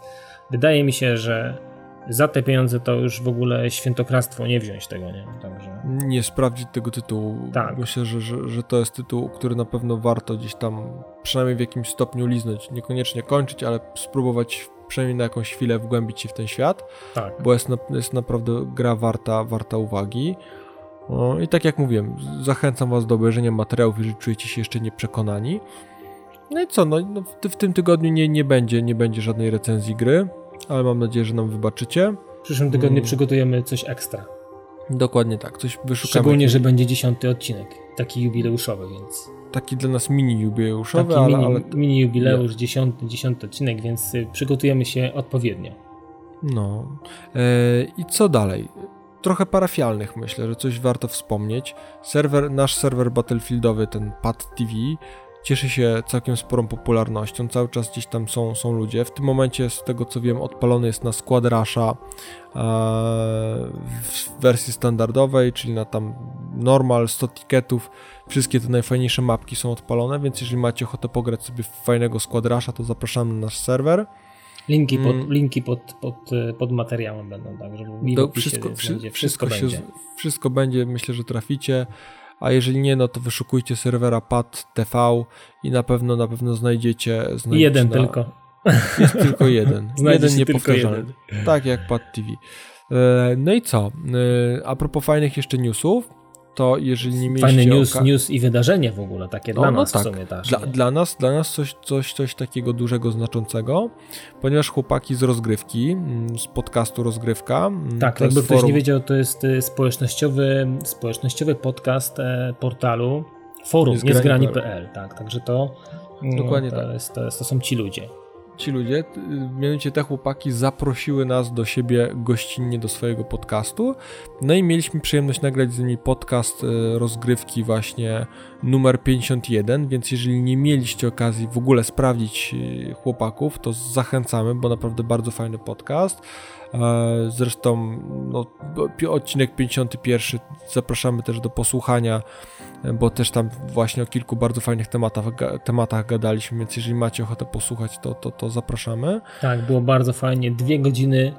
wydaje mi się, że za te pieniądze to już w ogóle świętokradztwo nie wziąć tego, nie? Także... Nie sprawdzić tego tytułu. Tak. Myślę, że, że, że to jest tytuł, który na pewno warto gdzieś tam przynajmniej w jakimś stopniu liznąć. Niekoniecznie kończyć, ale spróbować przynajmniej na jakąś chwilę wgłębić się w ten świat, tak. bo jest, na, jest naprawdę gra warta, warta uwagi. No, I tak jak mówiłem, zachęcam Was do obejrzenia materiałów, jeżeli czujecie się jeszcze nieprzekonani. No i co, no, no w, w, tym tygodniu nie, nie, będzie, nie będzie żadnej recenzji gry, ale mam nadzieję, że nam wybaczycie. W przyszłym tygodniu hmm. przygotujemy coś ekstra. Dokładnie tak, coś wyszukamy. Szczególnie, że będzie dziesiąty odcinek, taki jubileuszowy, więc taki dla nas mini jubileuszowy, taki ale, mini, ale... mini jubileusz, dziesiąty, dziesiąty odcinek, więc y, przygotujemy się odpowiednio. No. E, I co dalej? Trochę parafialnych myślę, że coś warto wspomnieć. Serwer, nasz serwer battlefieldowy, ten Pad TV, cieszy się całkiem sporą popularnością, cały czas gdzieś tam są, są ludzie. W tym momencie, z tego co wiem, odpalony jest na Squad Rusha e, w wersji standardowej, czyli na tam normal, 100 tiketów, wszystkie te najfajniejsze mapki są odpalone, więc jeżeli macie ochotę pograć sobie fajnego Squad Rusha, to zapraszamy na nasz serwer. Linki pod, mm. linki pod, pod, pod materiałem będą, tak, żeby Do, wszystko, wszystko, wszystko, będzie. Się, wszystko będzie, myślę, że traficie a jeżeli nie, no to wyszukujcie serwera PAD TV i na pewno, na pewno znajdziecie. znajdziecie jeden na... tylko. Jest tylko jeden. jeden niepowtarzalny. Tak jak PAD TV. E, no i co? E, a propos fajnych jeszcze newsów, to jeżeli nie mieliście... Fajny news, news i wydarzenie w ogóle, takie no, dla no nas tak. w sumie też. Dla, dla, nas, dla nas coś, coś, coś takiego dużego, znaczącego, ponieważ chłopaki z rozgrywki, mm, z podcastu Rozgrywka... Mm, tak, jakby ktoś forum... nie wiedział, to jest y, społecznościowy, społecznościowy podcast e, portalu forum niezgrani.pl, tak, także to, mm, Dokładnie to, tak. jest, to, jest, to są ci ludzie. Ci ludzie, mianowicie te chłopaki zaprosiły nas do siebie gościnnie do swojego podcastu. No i mieliśmy przyjemność nagrać z nimi podcast e, rozgrywki właśnie numer 51, więc jeżeli nie mieliście okazji w ogóle sprawdzić e, chłopaków, to zachęcamy, bo naprawdę bardzo fajny podcast. E, zresztą no, odcinek 51 zapraszamy też do posłuchania, e, bo też tam właśnie o kilku bardzo fajnych tematach, tematach gadaliśmy, więc jeżeli macie ochotę posłuchać, to, to, to zapraszamy. Tak, było bardzo fajnie. Dwie godziny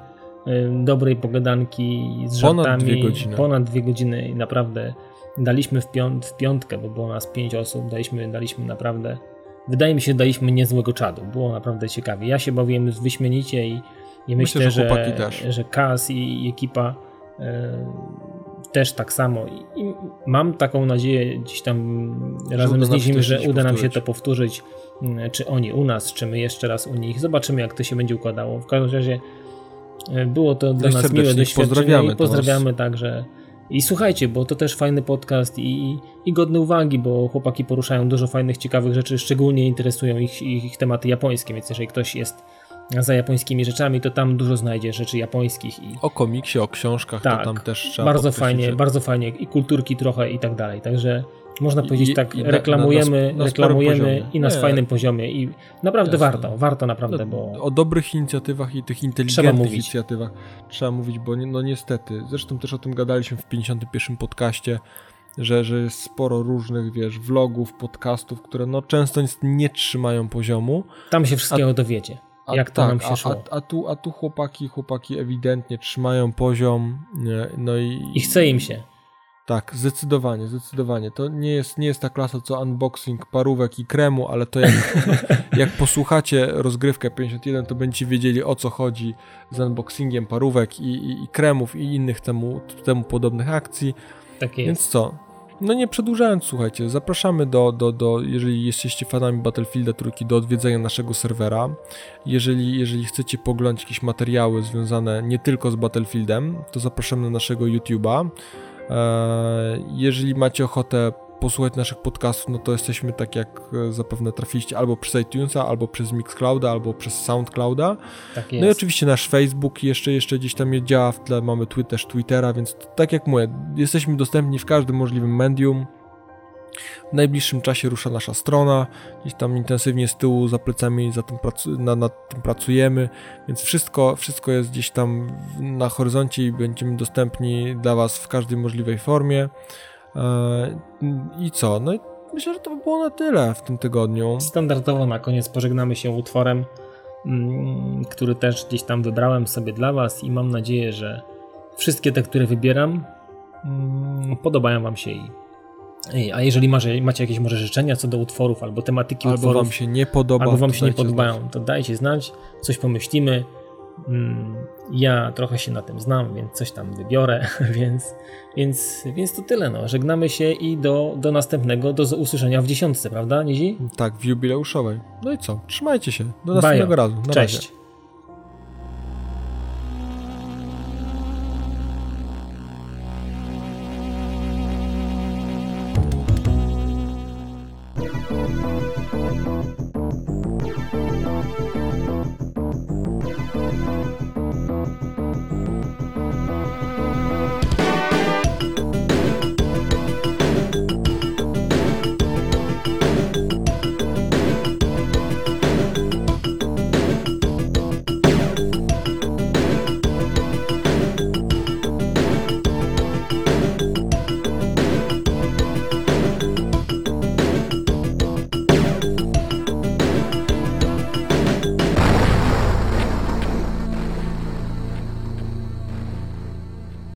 dobrej pogadanki z żartami. Ponad dwie godziny. Ponad dwie godziny i naprawdę daliśmy w, w piątkę, bo było nas pięć osób, daliśmy, daliśmy naprawdę, wydaje mi się, daliśmy niezłego czadu. Było naprawdę ciekawie. Ja się bawiłem wyśmienicie i i myślę, myślę że, że, że Kaz i, i ekipa y, też tak samo. I, I, mam taką nadzieję gdzieś tam że razem z nimi, że uda nam się to powtórzyć. Y, czy oni u nas, czy my jeszcze raz u nich. Zobaczymy, jak to się będzie układało. W każdym razie y, było to dla nas miłe doświadczenie pozdrawiamy i pozdrawiamy także. I słuchajcie, bo to też fajny podcast i, i godny uwagi, bo chłopaki poruszają dużo fajnych, ciekawych rzeczy, szczególnie interesują ich, ich, ich tematy japońskie, więc jeżeli ktoś jest za japońskimi rzeczami, to tam dużo znajdzie rzeczy japońskich. I... O komiksie, o książkach, tak, to tam też trzeba Bardzo fajnie, bardzo fajnie i kulturki trochę i tak dalej, także można powiedzieć I, tak, i reklamujemy, na, na, na reklamujemy i na Nie. fajnym poziomie i naprawdę Jasne. warto, warto naprawdę, no, bo... O dobrych inicjatywach i tych inteligentnych inicjatywach trzeba mówić, bo no niestety, zresztą też o tym gadaliśmy w 51 podcaście, że, że jest sporo różnych, wiesz, vlogów, podcastów, które no często nie trzymają poziomu. Tam się wszystkiego a, dowiecie. A, jak to tak, nam się szło. A, a, tu, a tu chłopaki, chłopaki ewidentnie trzymają poziom, no i... I chce im się. Tak, zdecydowanie, zdecydowanie. To nie jest, nie jest ta klasa co unboxing parówek i kremu, ale to jak, jak posłuchacie rozgrywkę 51, to będziecie wiedzieli o co chodzi z unboxingiem parówek i, i, i kremów i innych temu, temu podobnych akcji. Tak jest. Więc co, no nie przedłużając, słuchajcie, zapraszamy do, do, do jeżeli jesteście fanami Battlefielda trójki, do odwiedzenia naszego serwera. Jeżeli, jeżeli chcecie poglądać jakieś materiały związane nie tylko z Battlefieldem, to zapraszamy na naszego YouTube'a. Eee, jeżeli macie ochotę posłuchać naszych podcastów, no to jesteśmy tak jak e, zapewne trafiliście albo przez iTunesa, albo przez Mixclouda, albo przez Soundclouda. Tak no i oczywiście nasz Facebook jeszcze, jeszcze gdzieś tam działa w tle, mamy też Twittera, więc tak jak mówię, jesteśmy dostępni w każdym możliwym medium. W najbliższym czasie rusza nasza strona, gdzieś tam intensywnie z tyłu za plecami za tym na, nad tym pracujemy, więc wszystko, wszystko jest gdzieś tam na horyzoncie i będziemy dostępni dla Was w każdej możliwej formie. E, I co? No i myślę, że to by było na tyle w tym tygodniu. Standardowo na koniec pożegnamy się utworem, mm, który też gdzieś tam wybrałem sobie dla Was i mam nadzieję, że wszystkie te, które wybieram, mm, podobają Wam się i a jeżeli macie, macie jakieś może życzenia co do utworów albo tematyki albo utworów, wam się nie podoba, albo wam się nie podobają, znać. to dajcie znać, coś pomyślimy. Mm, ja trochę się na tym znam, więc coś tam wybiorę, więc, więc, więc to tyle. No. Żegnamy się i do, do następnego, do usłyszenia w dziesiątce, prawda, Nizi? Tak, w jubileuszowej. No i co? Trzymajcie się. Do następnego Bajo. razu. Na Cześć. Razie.